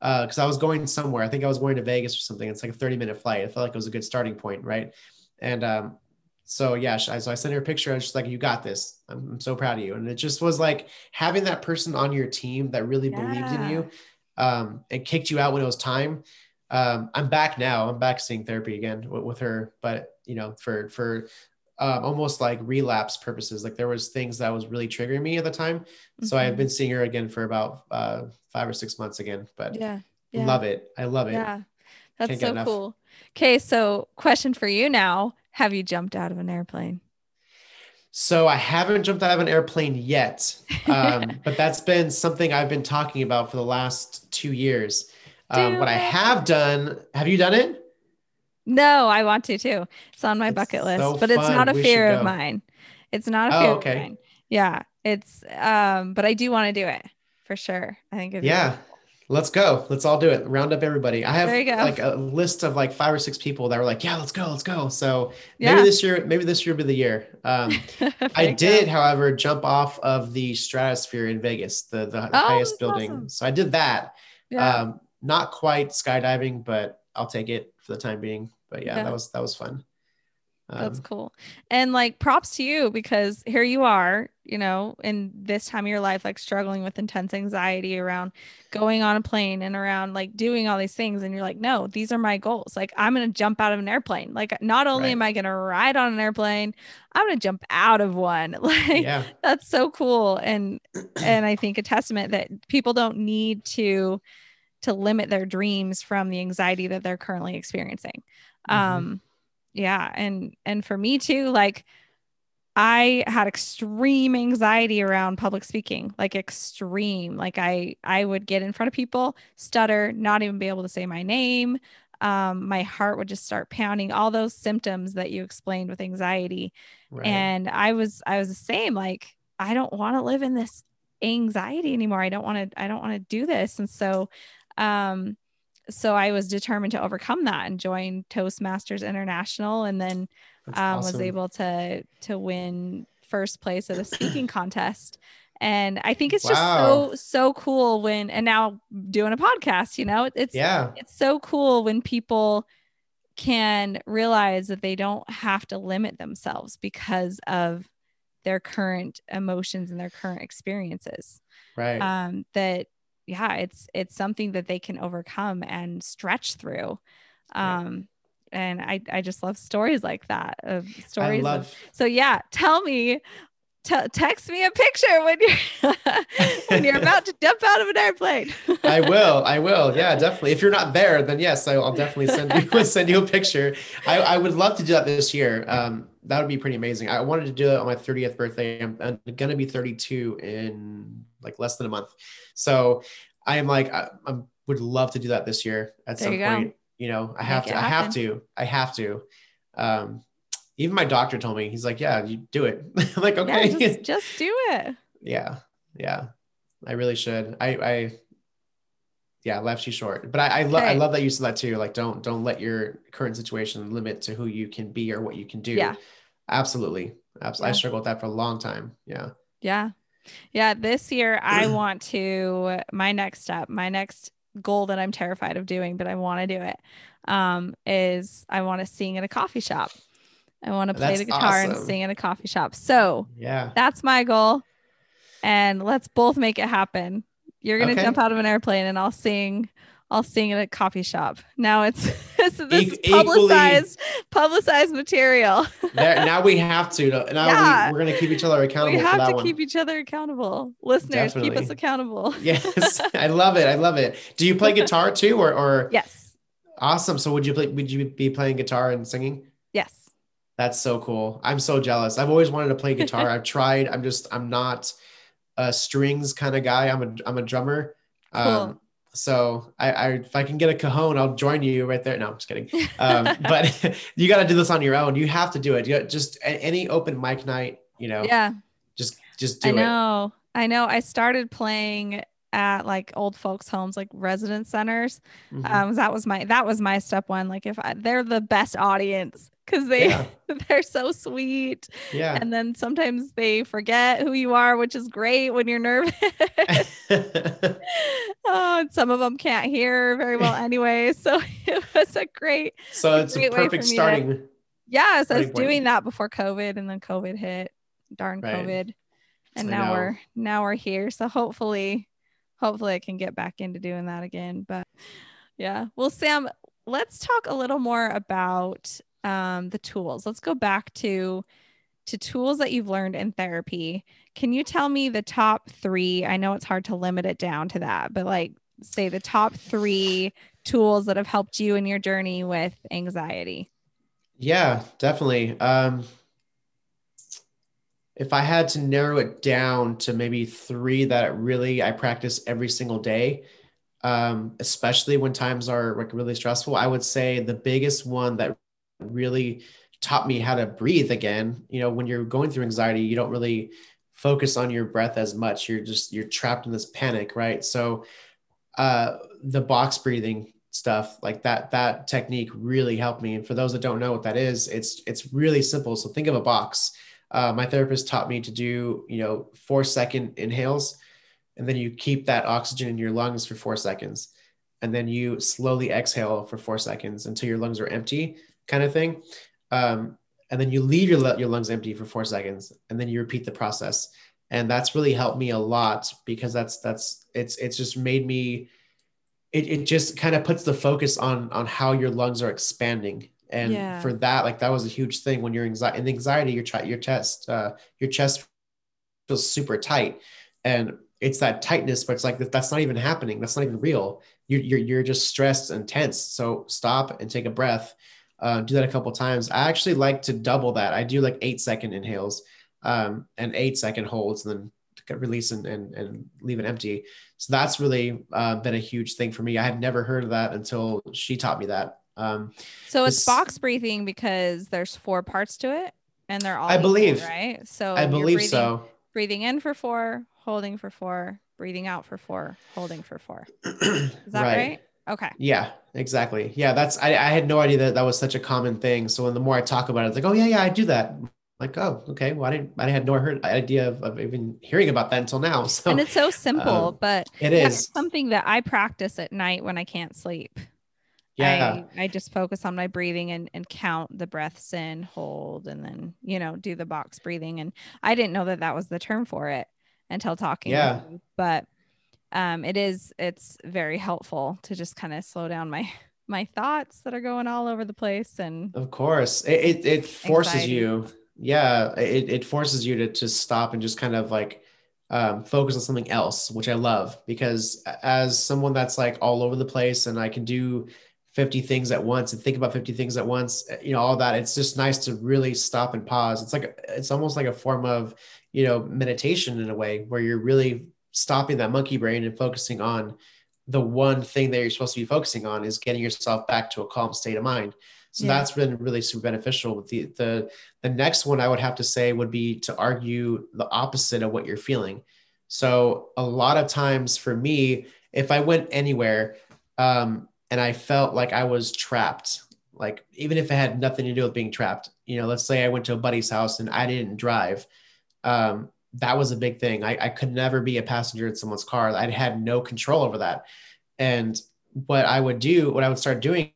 Uh, because I was going somewhere. I think I was going to Vegas or something. It's like a 30 minute flight. I felt like it was a good starting point, right? And um, so yeah, so I sent her a picture and she's like, You got this. I'm, I'm, so proud of you. And it just was like having that person on your team that really yeah. believes in you um, and kicked you out when it was time um, I'm back now. I'm back seeing therapy again with, with her, but you know, for for um, almost like relapse purposes. Like there was things that was really triggering me at the time. Mm-hmm. So I've been seeing her again for about uh, five or six months again. But yeah, yeah. love it. I love it. Yeah, that's so cool. Okay, so question for you now: Have you jumped out of an airplane? So I haven't jumped out of an airplane yet, um, but that's been something I've been talking about for the last two years. Um, what I have done, have you done it? No, I want to too. It's on my it's bucket list, so but it's not a we fear of mine. It's not a oh, fear okay. of mine. Yeah, it's um, but I do want to do it for sure. I think. Yeah, let's go. Let's all do it. Round up everybody. I have like a list of like five or six people that were like, "Yeah, let's go, let's go." So yeah. maybe this year, maybe this year will be the year. Um, I did, go. however, jump off of the stratosphere in Vegas, the the, the oh, highest building. Awesome. So I did that. Yeah. Um, not quite skydiving, but I'll take it for the time being. But yeah, yeah. that was that was fun. Um, That's cool. And like props to you because here you are, you know, in this time of your life, like struggling with intense anxiety around going on a plane and around like doing all these things. And you're like, no, these are my goals. Like, I'm going to jump out of an airplane. Like, not only right. am I going to ride on an airplane, I'm going to jump out of one. Like, yeah. that's so cool. And, and I think a testament that people don't need to, to limit their dreams from the anxiety that they're currently experiencing. Mm-hmm. Um, yeah, and and for me too, like I had extreme anxiety around public speaking, like extreme. Like I I would get in front of people, stutter, not even be able to say my name. Um, my heart would just start pounding, all those symptoms that you explained with anxiety. Right. And I was I was the same, like I don't want to live in this anxiety anymore. I don't want to I don't want to do this. And so um so I was determined to overcome that and join Toastmasters International and then um, awesome. was able to to win first place at a speaking contest and i think it's wow. just so so cool when and now doing a podcast you know it's yeah it's so cool when people can realize that they don't have to limit themselves because of their current emotions and their current experiences right um that yeah it's it's something that they can overcome and stretch through um and I I just love stories like that of stories. Love- of, so yeah, tell me, t- text me a picture when you're when you're about to jump out of an airplane. I will, I will, yeah, definitely. If you're not there, then yes, I'll definitely send you send you a picture. I, I would love to do that this year. Um, that would be pretty amazing. I wanted to do it on my 30th birthday. I'm, I'm gonna be 32 in like less than a month, so I am like I, I would love to do that this year at there some point. Go. you know i have Make to i have to i have to. Um even my doctor told me he's like yeah you do it. I'm like okay. yeah, just, just do it. Yeah yeah. I really should. I i yeah left you short. But i I, lo- okay. I love that you said that too. Like don't don't let your current situation limit to who you can be or what you can do. Yeah. Absolutely. Absolutely yeah. i struggled with that for a long time. Yeah. Yeah yeah this year i want to my next step my next goal that I'm terrified of doing, but I want to do it. Um, is I want to sing at a coffee shop. I want to play that's the guitar awesome. and sing at a coffee shop. So yeah, that's my goal. And let's both make it happen. You're gonna okay. jump out of an airplane and I'll sing I'll sing at a coffee shop. Now it's this, this e- publicized equally, publicized material. there, now we have to. Now yeah. we, are going to keep each other accountable. We have to one. keep each other accountable. Listeners, Definitely. keep us accountable. yes, I love it. I love it. Do you play guitar too, or or? Yes. Awesome. So would you play? Would you be playing guitar and singing? Yes. That's so cool. I'm so jealous. I've always wanted to play guitar. I've tried. I'm just. I'm not a strings kind of guy. I'm a. I'm a drummer. Cool. Um, so I, I, if I can get a cajon, I'll join you right there. No, I'm just kidding. Um, but you got to do this on your own. You have to do it. You just any open mic night, you know. Yeah. Just just do I it. I know. I know. I started playing at like old folks homes like residence centers mm-hmm. um that was my that was my step one like if I, they're the best audience because they yeah. they're so sweet yeah and then sometimes they forget who you are which is great when you're nervous oh and some of them can't hear very well anyway so it was a great so it's a, a perfect starting to, yeah so i was doing that before covid and then covid hit darn right. covid and now we're now we're here so hopefully hopefully I can get back into doing that again. But yeah. Well, Sam, let's talk a little more about um, the tools. Let's go back to to tools that you've learned in therapy. Can you tell me the top three? I know it's hard to limit it down to that, but like say the top three tools that have helped you in your journey with anxiety. Yeah, definitely. Um, if I had to narrow it down to maybe three that really I practice every single day, um, especially when times are like really stressful, I would say the biggest one that really taught me how to breathe again. You know, when you're going through anxiety, you don't really focus on your breath as much. You're just you're trapped in this panic, right? So uh, the box breathing stuff like that that technique really helped me and for those that don't know what that is it's it's really simple so think of a box uh, my therapist taught me to do, you know, four second inhales, and then you keep that oxygen in your lungs for four seconds, and then you slowly exhale for four seconds until your lungs are empty, kind of thing. Um, and then you leave your your lungs empty for four seconds, and then you repeat the process. And that's really helped me a lot because that's that's it's it's just made me. It, it just kind of puts the focus on on how your lungs are expanding and yeah. for that like that was a huge thing when you're anxiety in anxiety your, your chest uh, your chest feels super tight and it's that tightness but it's like that's not even happening that's not even real you're, you're, you're just stressed and tense so stop and take a breath uh, do that a couple times i actually like to double that i do like eight second inhales um, and eight second holds and then release and, and, and leave it empty. So that's really uh, been a huge thing for me. I had never heard of that until she taught me that. Um, so it's this, box breathing because there's four parts to it and they're all I believe right. So I believe breathing, so. Breathing in for four, holding for four, breathing out for four, holding for four. Is that right? right? Okay. Yeah, exactly. Yeah, that's I, I had no idea that that was such a common thing. So when the more I talk about it, it's like, oh yeah, yeah, I do that. I'm like, oh, okay. Well, I didn't I had no heard idea of, of even hearing about that until now. So and it's so simple, um, but it is something that I practice at night when I can't sleep. Yeah. I, I just focus on my breathing and, and count the breaths in, hold, and then, you know, do the box breathing. And I didn't know that that was the term for it until talking. Yeah. But um, it is it's very helpful to just kind of slow down my my thoughts that are going all over the place and of course it it, it forces anxiety. you yeah it, it forces you to to stop and just kind of like um, focus on something else which i love because as someone that's like all over the place and i can do 50 things at once and think about 50 things at once you know all that it's just nice to really stop and pause it's like it's almost like a form of you know meditation in a way where you're really stopping that monkey brain and focusing on the one thing that you're supposed to be focusing on is getting yourself back to a calm state of mind. So yeah. that's been really super beneficial. The the the next one I would have to say would be to argue the opposite of what you're feeling. So a lot of times for me, if I went anywhere um, and I felt like I was trapped, like even if it had nothing to do with being trapped, you know, let's say I went to a buddy's house and I didn't drive, um, that was a big thing. I, I could never be a passenger in someone's car. I had no control over that. And what I would do, what I would start doing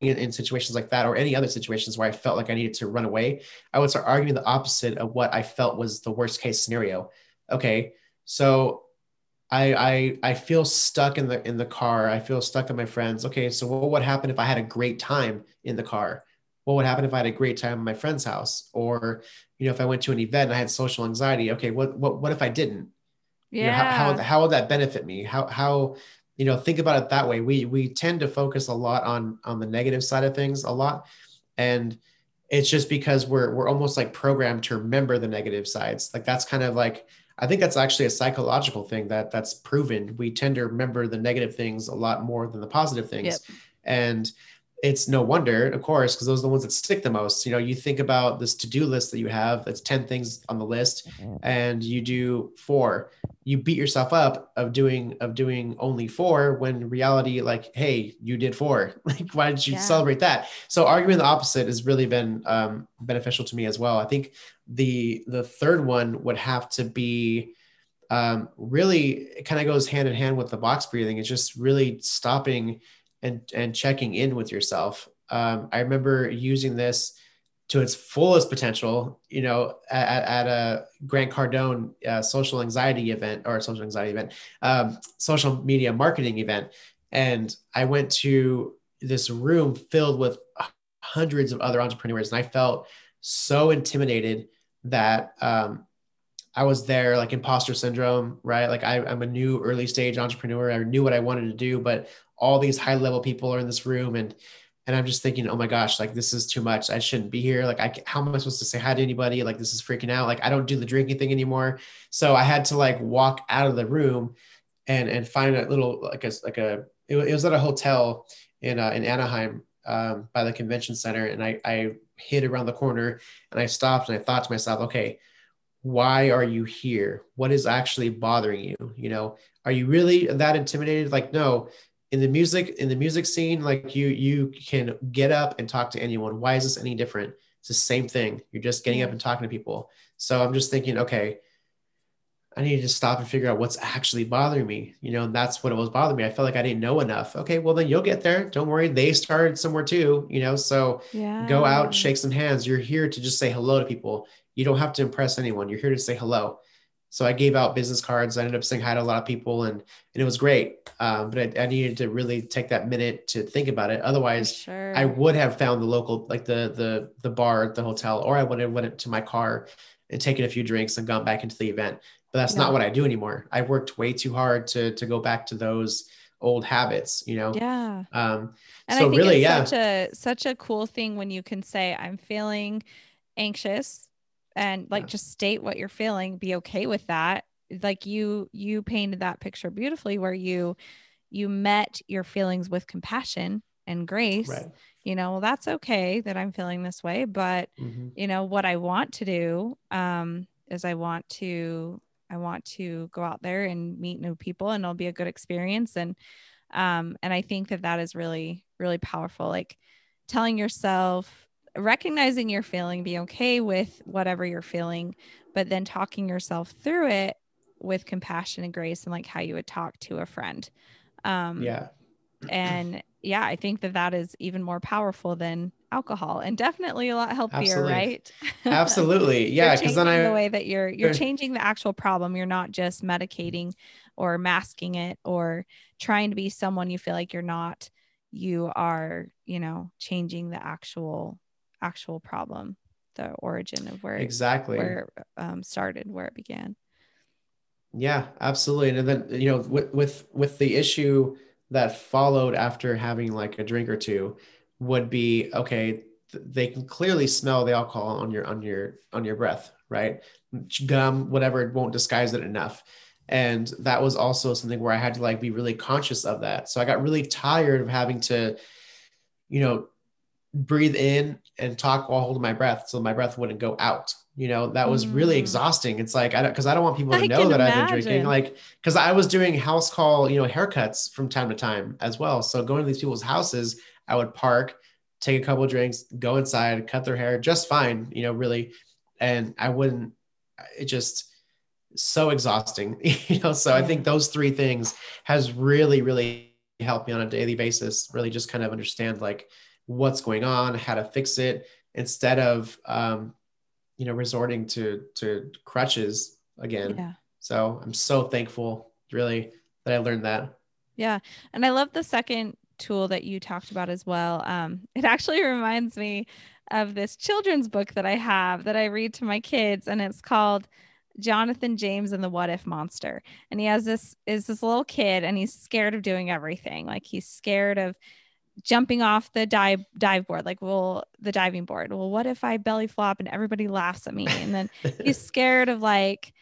in, in, situations like that, or any other situations where I felt like I needed to run away, I would start arguing the opposite of what I felt was the worst case scenario. Okay, so I I I feel stuck in the in the car. I feel stuck with my friends. Okay, so what would happen if I had a great time in the car? What would happen if I had a great time at my friend's house? Or you know, if I went to an event and I had social anxiety, okay, what what what if I didn't? Yeah. You know, how, how how would that benefit me? How how you know think about it that way. We we tend to focus a lot on on the negative side of things a lot, and it's just because we're we're almost like programmed to remember the negative sides. Like that's kind of like I think that's actually a psychological thing that that's proven. We tend to remember the negative things a lot more than the positive things, yep. and it's no wonder, of course, because those are the ones that stick the most. You know, you think about this to-do list that you have, that's 10 things on the list, mm-hmm. and you do four. You beat yourself up of doing of doing only four when reality, like, hey, you did four. Like, why did you yeah. celebrate that? So arguing the opposite has really been um, beneficial to me as well. I think the the third one would have to be um, really it kind of goes hand in hand with the box breathing. It's just really stopping and and checking in with yourself. Um, I remember using this to its fullest potential, you know, at, at a Grant Cardone uh, social anxiety event or social anxiety event, um, social media marketing event. And I went to this room filled with hundreds of other entrepreneurs. And I felt so intimidated that um, I was there, like imposter syndrome, right? Like I, I'm a new early stage entrepreneur. I knew what I wanted to do, but all these high level people are in this room and and i'm just thinking oh my gosh like this is too much. I shouldn't be here. Like i how am i supposed to say hi to anybody? Like this is freaking out. Like i don't do the drinking thing anymore. So i had to like walk out of the room and and find a little like a like a it, was at a hotel in uh, in anaheim um, by the convention center. And i i hid around the corner and i stopped and i thought to myself okay why are you here? What is actually bothering you? You know are you really that intimidated? Like no in the music in the music scene like you you can get up and talk to anyone. Why is this any different? It's the same thing. You're just getting up and talking to people. So i'm just thinking okay i need to stop and figure out what's actually bothering me. You know and that's what it was bothering me. I felt like i didn't know enough. Okay well then you'll get there. Don't worry. They started somewhere too you know? So yeah. go out shake some hands. You're here to just say hello to people you don't have to impress anyone you're here to say hello so I gave out business cards. I ended up saying hi to a lot of people, and and it was great. Um, but I, I, needed to really take that minute to think about it. Otherwise, sure. I would have found the local, like the the the bar at the hotel, or I would have went to my car and taken a few drinks and gone back into the event. But that's no. not what I do anymore. I worked way too hard to to go back to those old habits. You know. Yeah. Um. And so I think really, it's yeah. such a such a cool thing when you can say, "I'm feeling anxious." And like Yeah. just state what you're feeling be okay with that like you you painted that picture beautifully where you you met your feelings with compassion and grace Right. you know well, that's okay that i'm feeling this way but Mhm. you know what i want to do um is i want to i want to go out there and meet new people and it'll be a good experience and um and i think that that is really really powerful like telling yourself recognizing your feeling be okay with whatever you're feeling but then talking yourself through it with compassion and grace and like how you would talk to a friend um Yeah. and yeah i think that that is even more powerful than alcohol and definitely a lot healthier Absolutely. right Absolutely. Yeah. Because then I the way that you're you're changing the actual problem you're not just medicating or masking it or trying to be someone you feel like you're not you are you know changing the actual actual problem the origin of where it, exactly. where it um, started where it began Yeah, absolutely. And then, you know, with with with the issue that followed after having like a drink or two would be okay, th- they can clearly smell the alcohol on your on your on your breath, right? Gum, whatever, it won't disguise it enough. And that was also something where I had to like be really conscious of that. So I got really tired of having to, you know, breathe in and talk while holding my breath so my breath wouldn't go out. You know, that was really Mm. exhausting. It's like I don't because I don't want people to I know that I've been drinking. Like because I was doing house call, you know, haircuts from time to time as well. So going to these people's houses, I would park, take a couple of drinks, go inside, cut their hair just fine, you know, really. And I wouldn't, it just so exhausting, you know. So I think those three things has really, really helped me on a daily basis, really just kind of understand like what's going on, how to fix it instead of um, you know, resorting to to crutches again. yeah So I'm so thankful, really, that I learned that. Yeah. And I love the second tool that you talked about as well. Um, it actually reminds me of this children's book that I have that I read to my kids, and it's called Jonathan James and the What If Monster. And he has this is this little kid and he's scared of doing everything. Like he's scared of jumping off the dive dive board, like well, the diving board. Well, what if I belly flop and everybody laughs at me? And then he's scared of like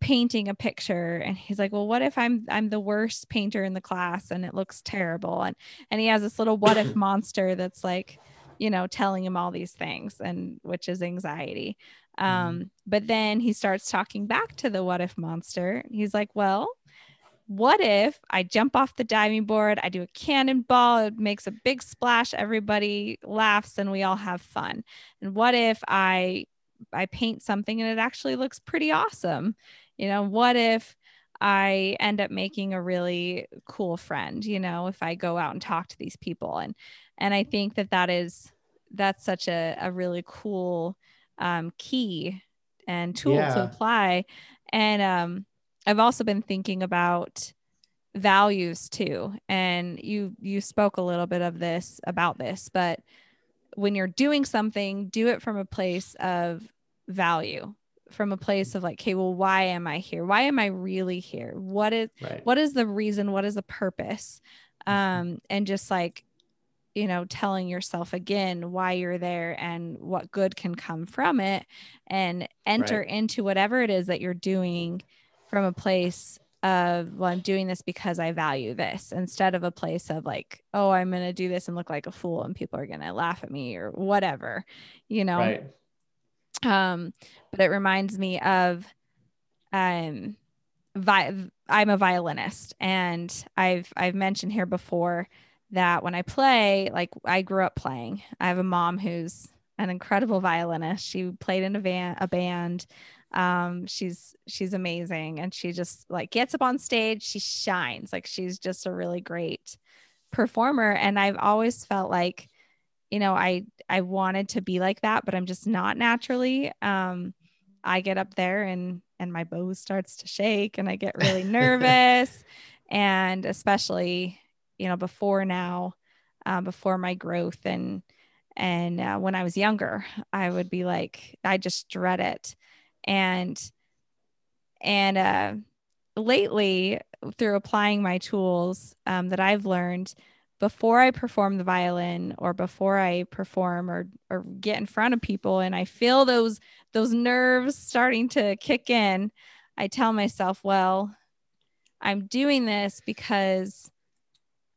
painting a picture. And he's like well what if i'm i'm the worst painter in the class and it looks terrible? And and he has this little what if monster that's like you know telling him all these things and which is anxiety. Um but then he starts talking back to the what if monster. He's like well what if I jump off the diving board, I do a cannonball, it makes a big splash, everybody laughs and we all have fun. And what if I I paint something and it actually looks pretty awesome? You know, what if I end up making a really cool friend, you know, if I go out and talk to these people and and I think that that is that's such a, a really cool um, key and tool to apply. And um, I've also been thinking about values too. And you you spoke a little bit of this about this, but when you're doing something, do it from a place of value, from a place of like, okay, well, why am I here? Why am I really here? What is Right. what is the reason? What is the purpose? Um, and just like you know, telling yourself again why you're there and what good can come from it and enter Right. into whatever it is that you're doing from a place of well i'm doing this because i value this instead of a place of like oh i'm going to do this and look like a fool and people are going to laugh at me or whatever you know? Right. um but it reminds me of um vi- i'm a violinist and i've i've mentioned here before that when i play like i grew up playing. I have a mom who's an incredible violinist. She played in a van a band um she's she's amazing. And she just like gets up on stage she shines. Like she's just a really great performer. And i've always felt like you know i i wanted to be like that but i'm just not naturally. Um i get up there and and my bow starts to shake and i get really nervous. And especially you know before now uh, before my growth and and uh, when i was younger i would be like i just dread it and and uh lately through applying my tools um, that i've learned before I perform the violin or before I perform or or get in front of people and I feel those those nerves starting to kick in, I tell myself, well, I'm doing this because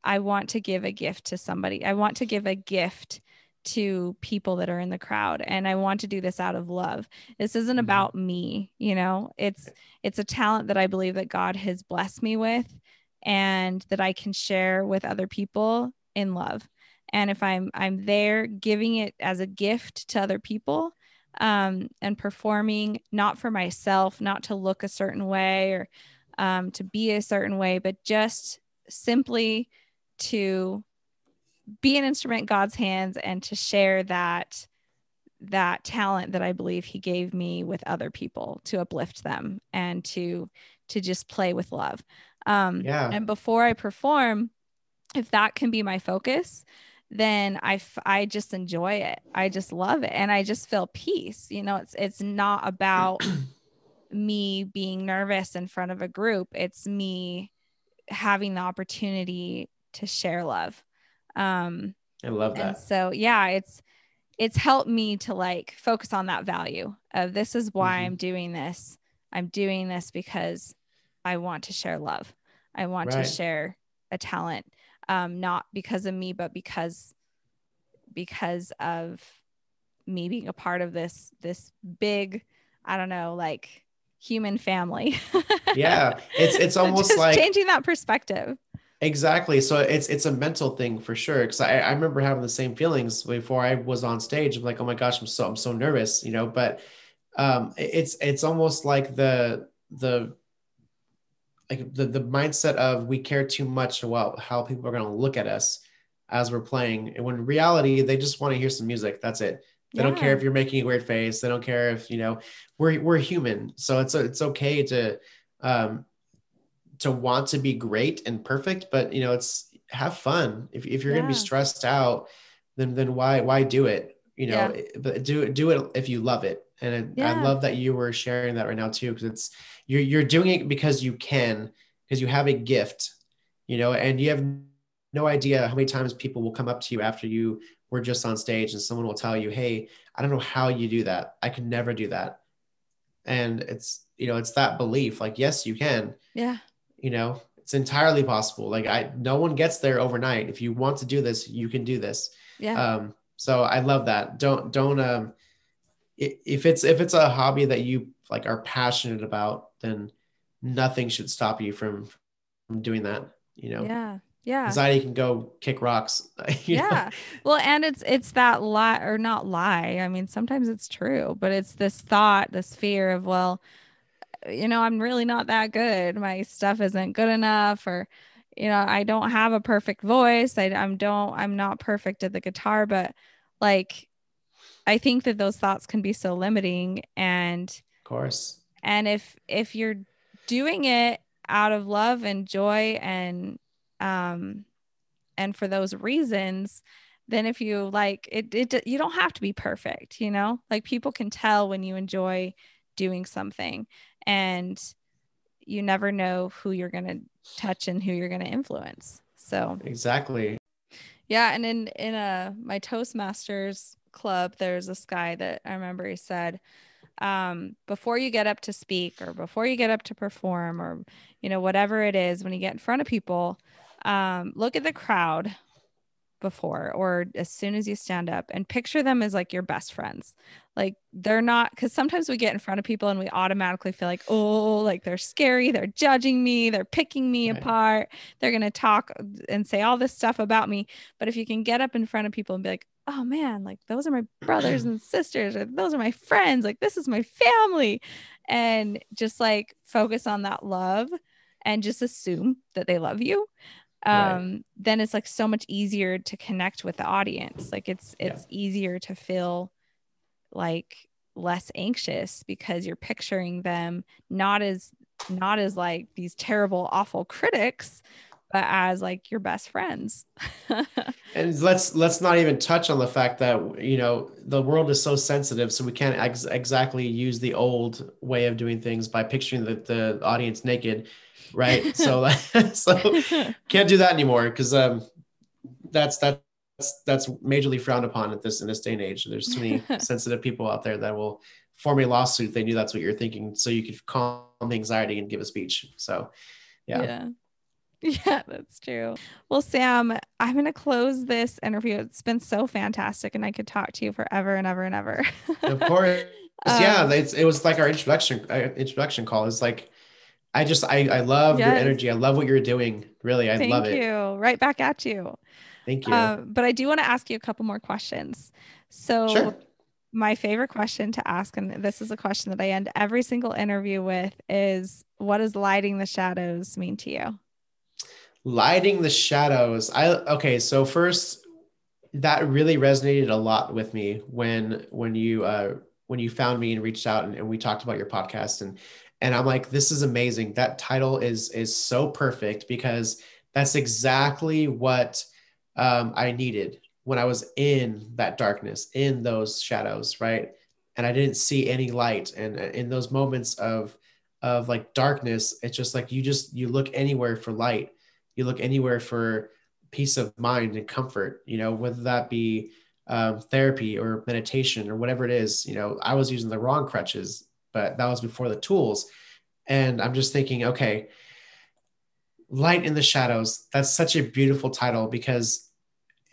I want to give a gift to somebody. I want to give a gift to people that are in the crowd and I want to do this out of love. This isn't mm-hmm. about me, you know. It's it's a talent that I believe that God has blessed me with and that I can share with other people in love. And if I'm I'm there giving it as a gift to other people um, and performing not for myself, not to look a certain way or um, to be a certain way, but just simply to be an instrument in God's hands and to share that that talent that I believe he gave me with other people to uplift them and to to just play with love. Um yeah. and before I perform, if that can be my focus, then I, f- I just enjoy it. I just love it and I just feel peace. You know, it's it's not about me being nervous in front of a group. It's me having the opportunity to share love. Um, I love that. so yeah, it's it's helped me to like focus on that value of this is why mm-hmm. I'm doing this. I'm doing this because I want to share love. I want right. to share a talent, um, not because of me, but because because of me being a part of this this big, I don't know, like human family. yeah, it's it's almost like changing that perspective. Exactly. So it's it's a mental thing for sure. Because I, I remember having the same feelings before I was on stage. I'm like, oh my gosh, I'm so I'm so nervous, you know. But um, it's it's almost like the the like the the mindset of we care too much about how people are going to look at us as we're playing, and when reality they just want to hear some music. That's it. They yeah. don't care if you're making a weird face. They don't care if you know we're we're human. So it's it's okay to um, to want to be great and perfect, but you know, it's have fun. If, if you're yeah. going to be stressed out, then, then why, why do it? You know, yeah. Eh, but do it, do it if you love it. And yeah. I love that you were sharing that right now too, because it's, you're, you're doing it because you can, because you have a gift, you know, and you have no idea how many times people will come up to you after you were just on stage and someone will tell you, Hey, I don't know how you do that. I could never do that. And it's, you know, it's that belief like, yes, you can. Yeah you know it's entirely possible. Like i no one gets there overnight. If you want to do this you can do this. Yeah. Um so i love that. Don't don't um if it's if it's a hobby that you like are passionate about then nothing should stop you from from doing that you know? Yeah. Yeah. Anxiety can go kick rocks yeah know? well and it's it's that lie or not lie. I mean sometimes it's true but it's this thought this fear of well you know, I'm really not that good. My stuff isn't good enough, or, you know, I don't have a perfect voice. I, I'm don't, I'm not perfect at the guitar, but like, I think that those thoughts can be so limiting. And, of course, and if, if you're doing it out of love and joy and, um, and for those reasons, then if you like it, it you don't have to be perfect you know like people can tell when you enjoy doing something and you never know who you're going to touch and who you're going to influence. So exactly. Yeah and in in a my toastmasters club there's this guy that i remember he said um, before you get up to speak or before you get up to perform or you know whatever it is when you get in front of people um, look at the crowd before or as soon as you stand up and picture them as like your best friends. Like they're not because sometimes we get in front of people and we automatically feel like oh like they're scary they're judging me they're picking me right. apart they're going to talk and say all this stuff about me. But if you can get up in front of people and be like oh man like those are my brothers and sisters or those are my friends like this is my family. And just like focus on that love and just assume that they love you um right. then it's like so much easier to connect with the audience like it's it's yeah. easier to feel like less anxious because you're picturing them not as not as like these terrible awful critics but as like your best friends and let's let's not even touch on the fact that you know the world is so sensitive so we can't ex- exactly use the old way of doing things by picturing the, the audience naked right so so can't do that anymore because um that's that's that's majorly frowned upon at this in this day and age. There's too many sensitive people out there that will form a lawsuit. They knew that's what you're thinking, so you could calm the anxiety and give a speech. So, yeah. Yeah. Yeah, that's true. Well, Sam, I'm going to close this interview. It's been so fantastic, and I could talk to you forever and ever and ever. of course. Um, yeah, it was like our introduction uh, introduction call. It's like I just I I love yes. your energy. I love what you're doing. Really, I Thank love it. Thank you. Right back at you. Thank you. Uh, but I do want to ask you a couple more questions. So, sure. my favorite question to ask, and this is a question that I end every single interview with, is what does lighting the shadows mean to you? Lighting the shadows. I okay. So first, that really resonated a lot with me when when you uh, when you found me and reached out and, and we talked about your podcast and and I'm like, this is amazing. That title is is so perfect because that's exactly what um, I needed when I was in that darkness, in those shadows, right? And I didn't see any light. And uh, in those moments of of like darkness, it's just like you just you look anywhere for light. You look anywhere for peace of mind and comfort. You know, whether that be um, therapy or meditation or whatever it is. You know, I was using the wrong crutches, but that was before the tools. And I'm just thinking, okay, light in the shadows. That's such a beautiful title because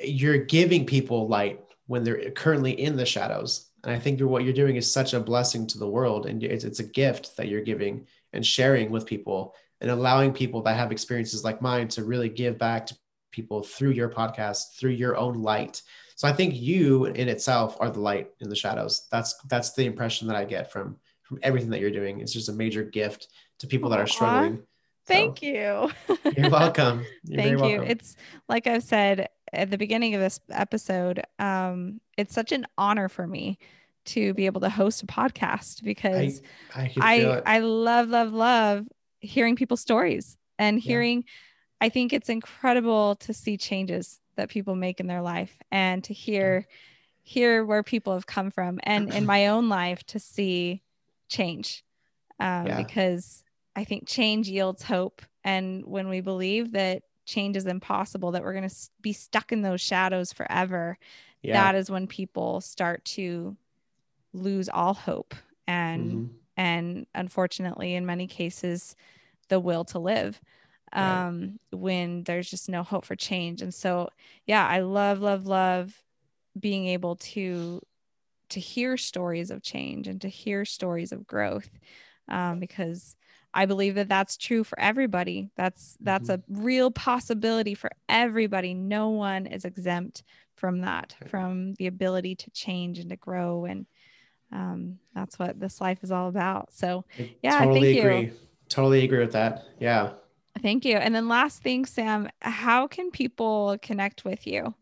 you're giving people light when they're currently in the shadows. And I think what you're doing is such a blessing to the world. And it's, it's a gift that you're giving and sharing with people and allowing people that have experiences like mine to really give back to people through your podcast, through your own light. So I think you in itself are the light in the shadows. That's that's the impression that I get from from everything that you're doing. It's just a major gift to people that are struggling. Thank so, you. you're welcome. You're Thank you. Welcome. It's like I've said at the beginning of this episode, um, it's such an honor for me to be able to host a podcast because I I, I, I, love, love, love hearing people's stories and hearing yeah. I think it's incredible to see changes that people make in their life and to hear yeah. hear where people have come from and in my own life to see change um, yeah. because I think change yields hope and when we believe that change is impossible that we're going to be stuck in those shadows forever yeah. that is when people start to lose all hope and mm-hmm. and unfortunately in many cases the will to live um, right. when there's just no hope for change. And so, yeah, I love, love, love being able to to hear stories of change and to hear stories of growth um, because I believe that that's true for everybody. That's that's mm-hmm. a real possibility for everybody. No one is exempt from that, from the ability to change and to grow, and um, that's what this life is all about. So, yeah, totally thank agree. You. Totally agree with that. Yeah. Thank you. And then last thing, Sam, how can people connect with you?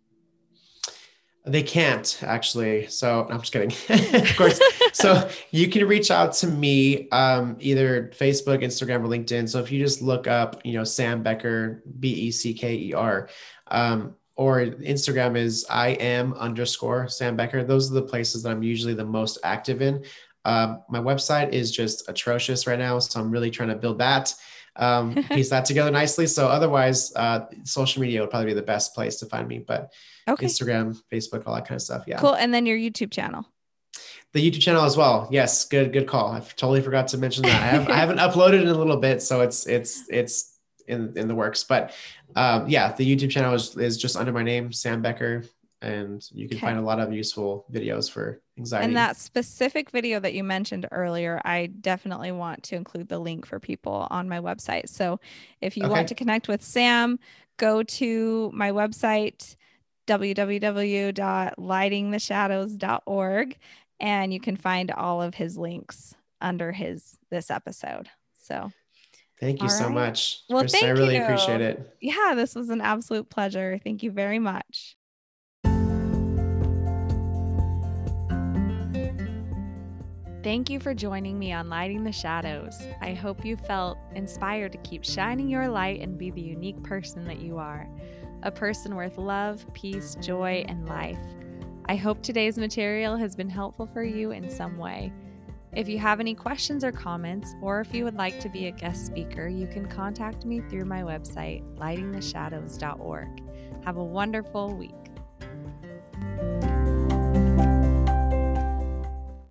They can't actually. So I'm just kidding. of course. so you can reach out to me um, either Facebook, Instagram, or LinkedIn. So if you just look up, you know, Sam Becker, B E C K E R, um, or Instagram is I am underscore Sam Becker. Those are the places that I'm usually the most active in. Um, my website is just atrocious right now. So I'm really trying to build that um, piece that together nicely. So otherwise, uh, social media would probably be the best place to find me. But okay. Instagram, Facebook, all that kind of stuff. Yeah. Cool. And then your YouTube channel. The YouTube channel as well. Yes, good, good call. I totally forgot to mention that. I, have, I haven't uploaded in a little bit, so it's it's it's in in the works. But um, yeah, the YouTube channel is, is just under my name, Sam Becker and you can okay. find a lot of useful videos for anxiety. And that specific video that you mentioned earlier, I definitely want to include the link for people on my website. So if you okay. want to connect with Sam, go to my website www.lightingtheshadows.org and you can find all of his links under his this episode. So Thank you all so right. much. Well, Kristen, thank I really you. appreciate it. Yeah, this was an absolute pleasure. Thank you very much. Thank you for joining me on Lighting the Shadows. I hope you felt inspired to keep shining your light and be the unique person that you are a person worth love, peace, joy, and life. I hope today's material has been helpful for you in some way. If you have any questions or comments, or if you would like to be a guest speaker, you can contact me through my website, lightingtheshadows.org. Have a wonderful week.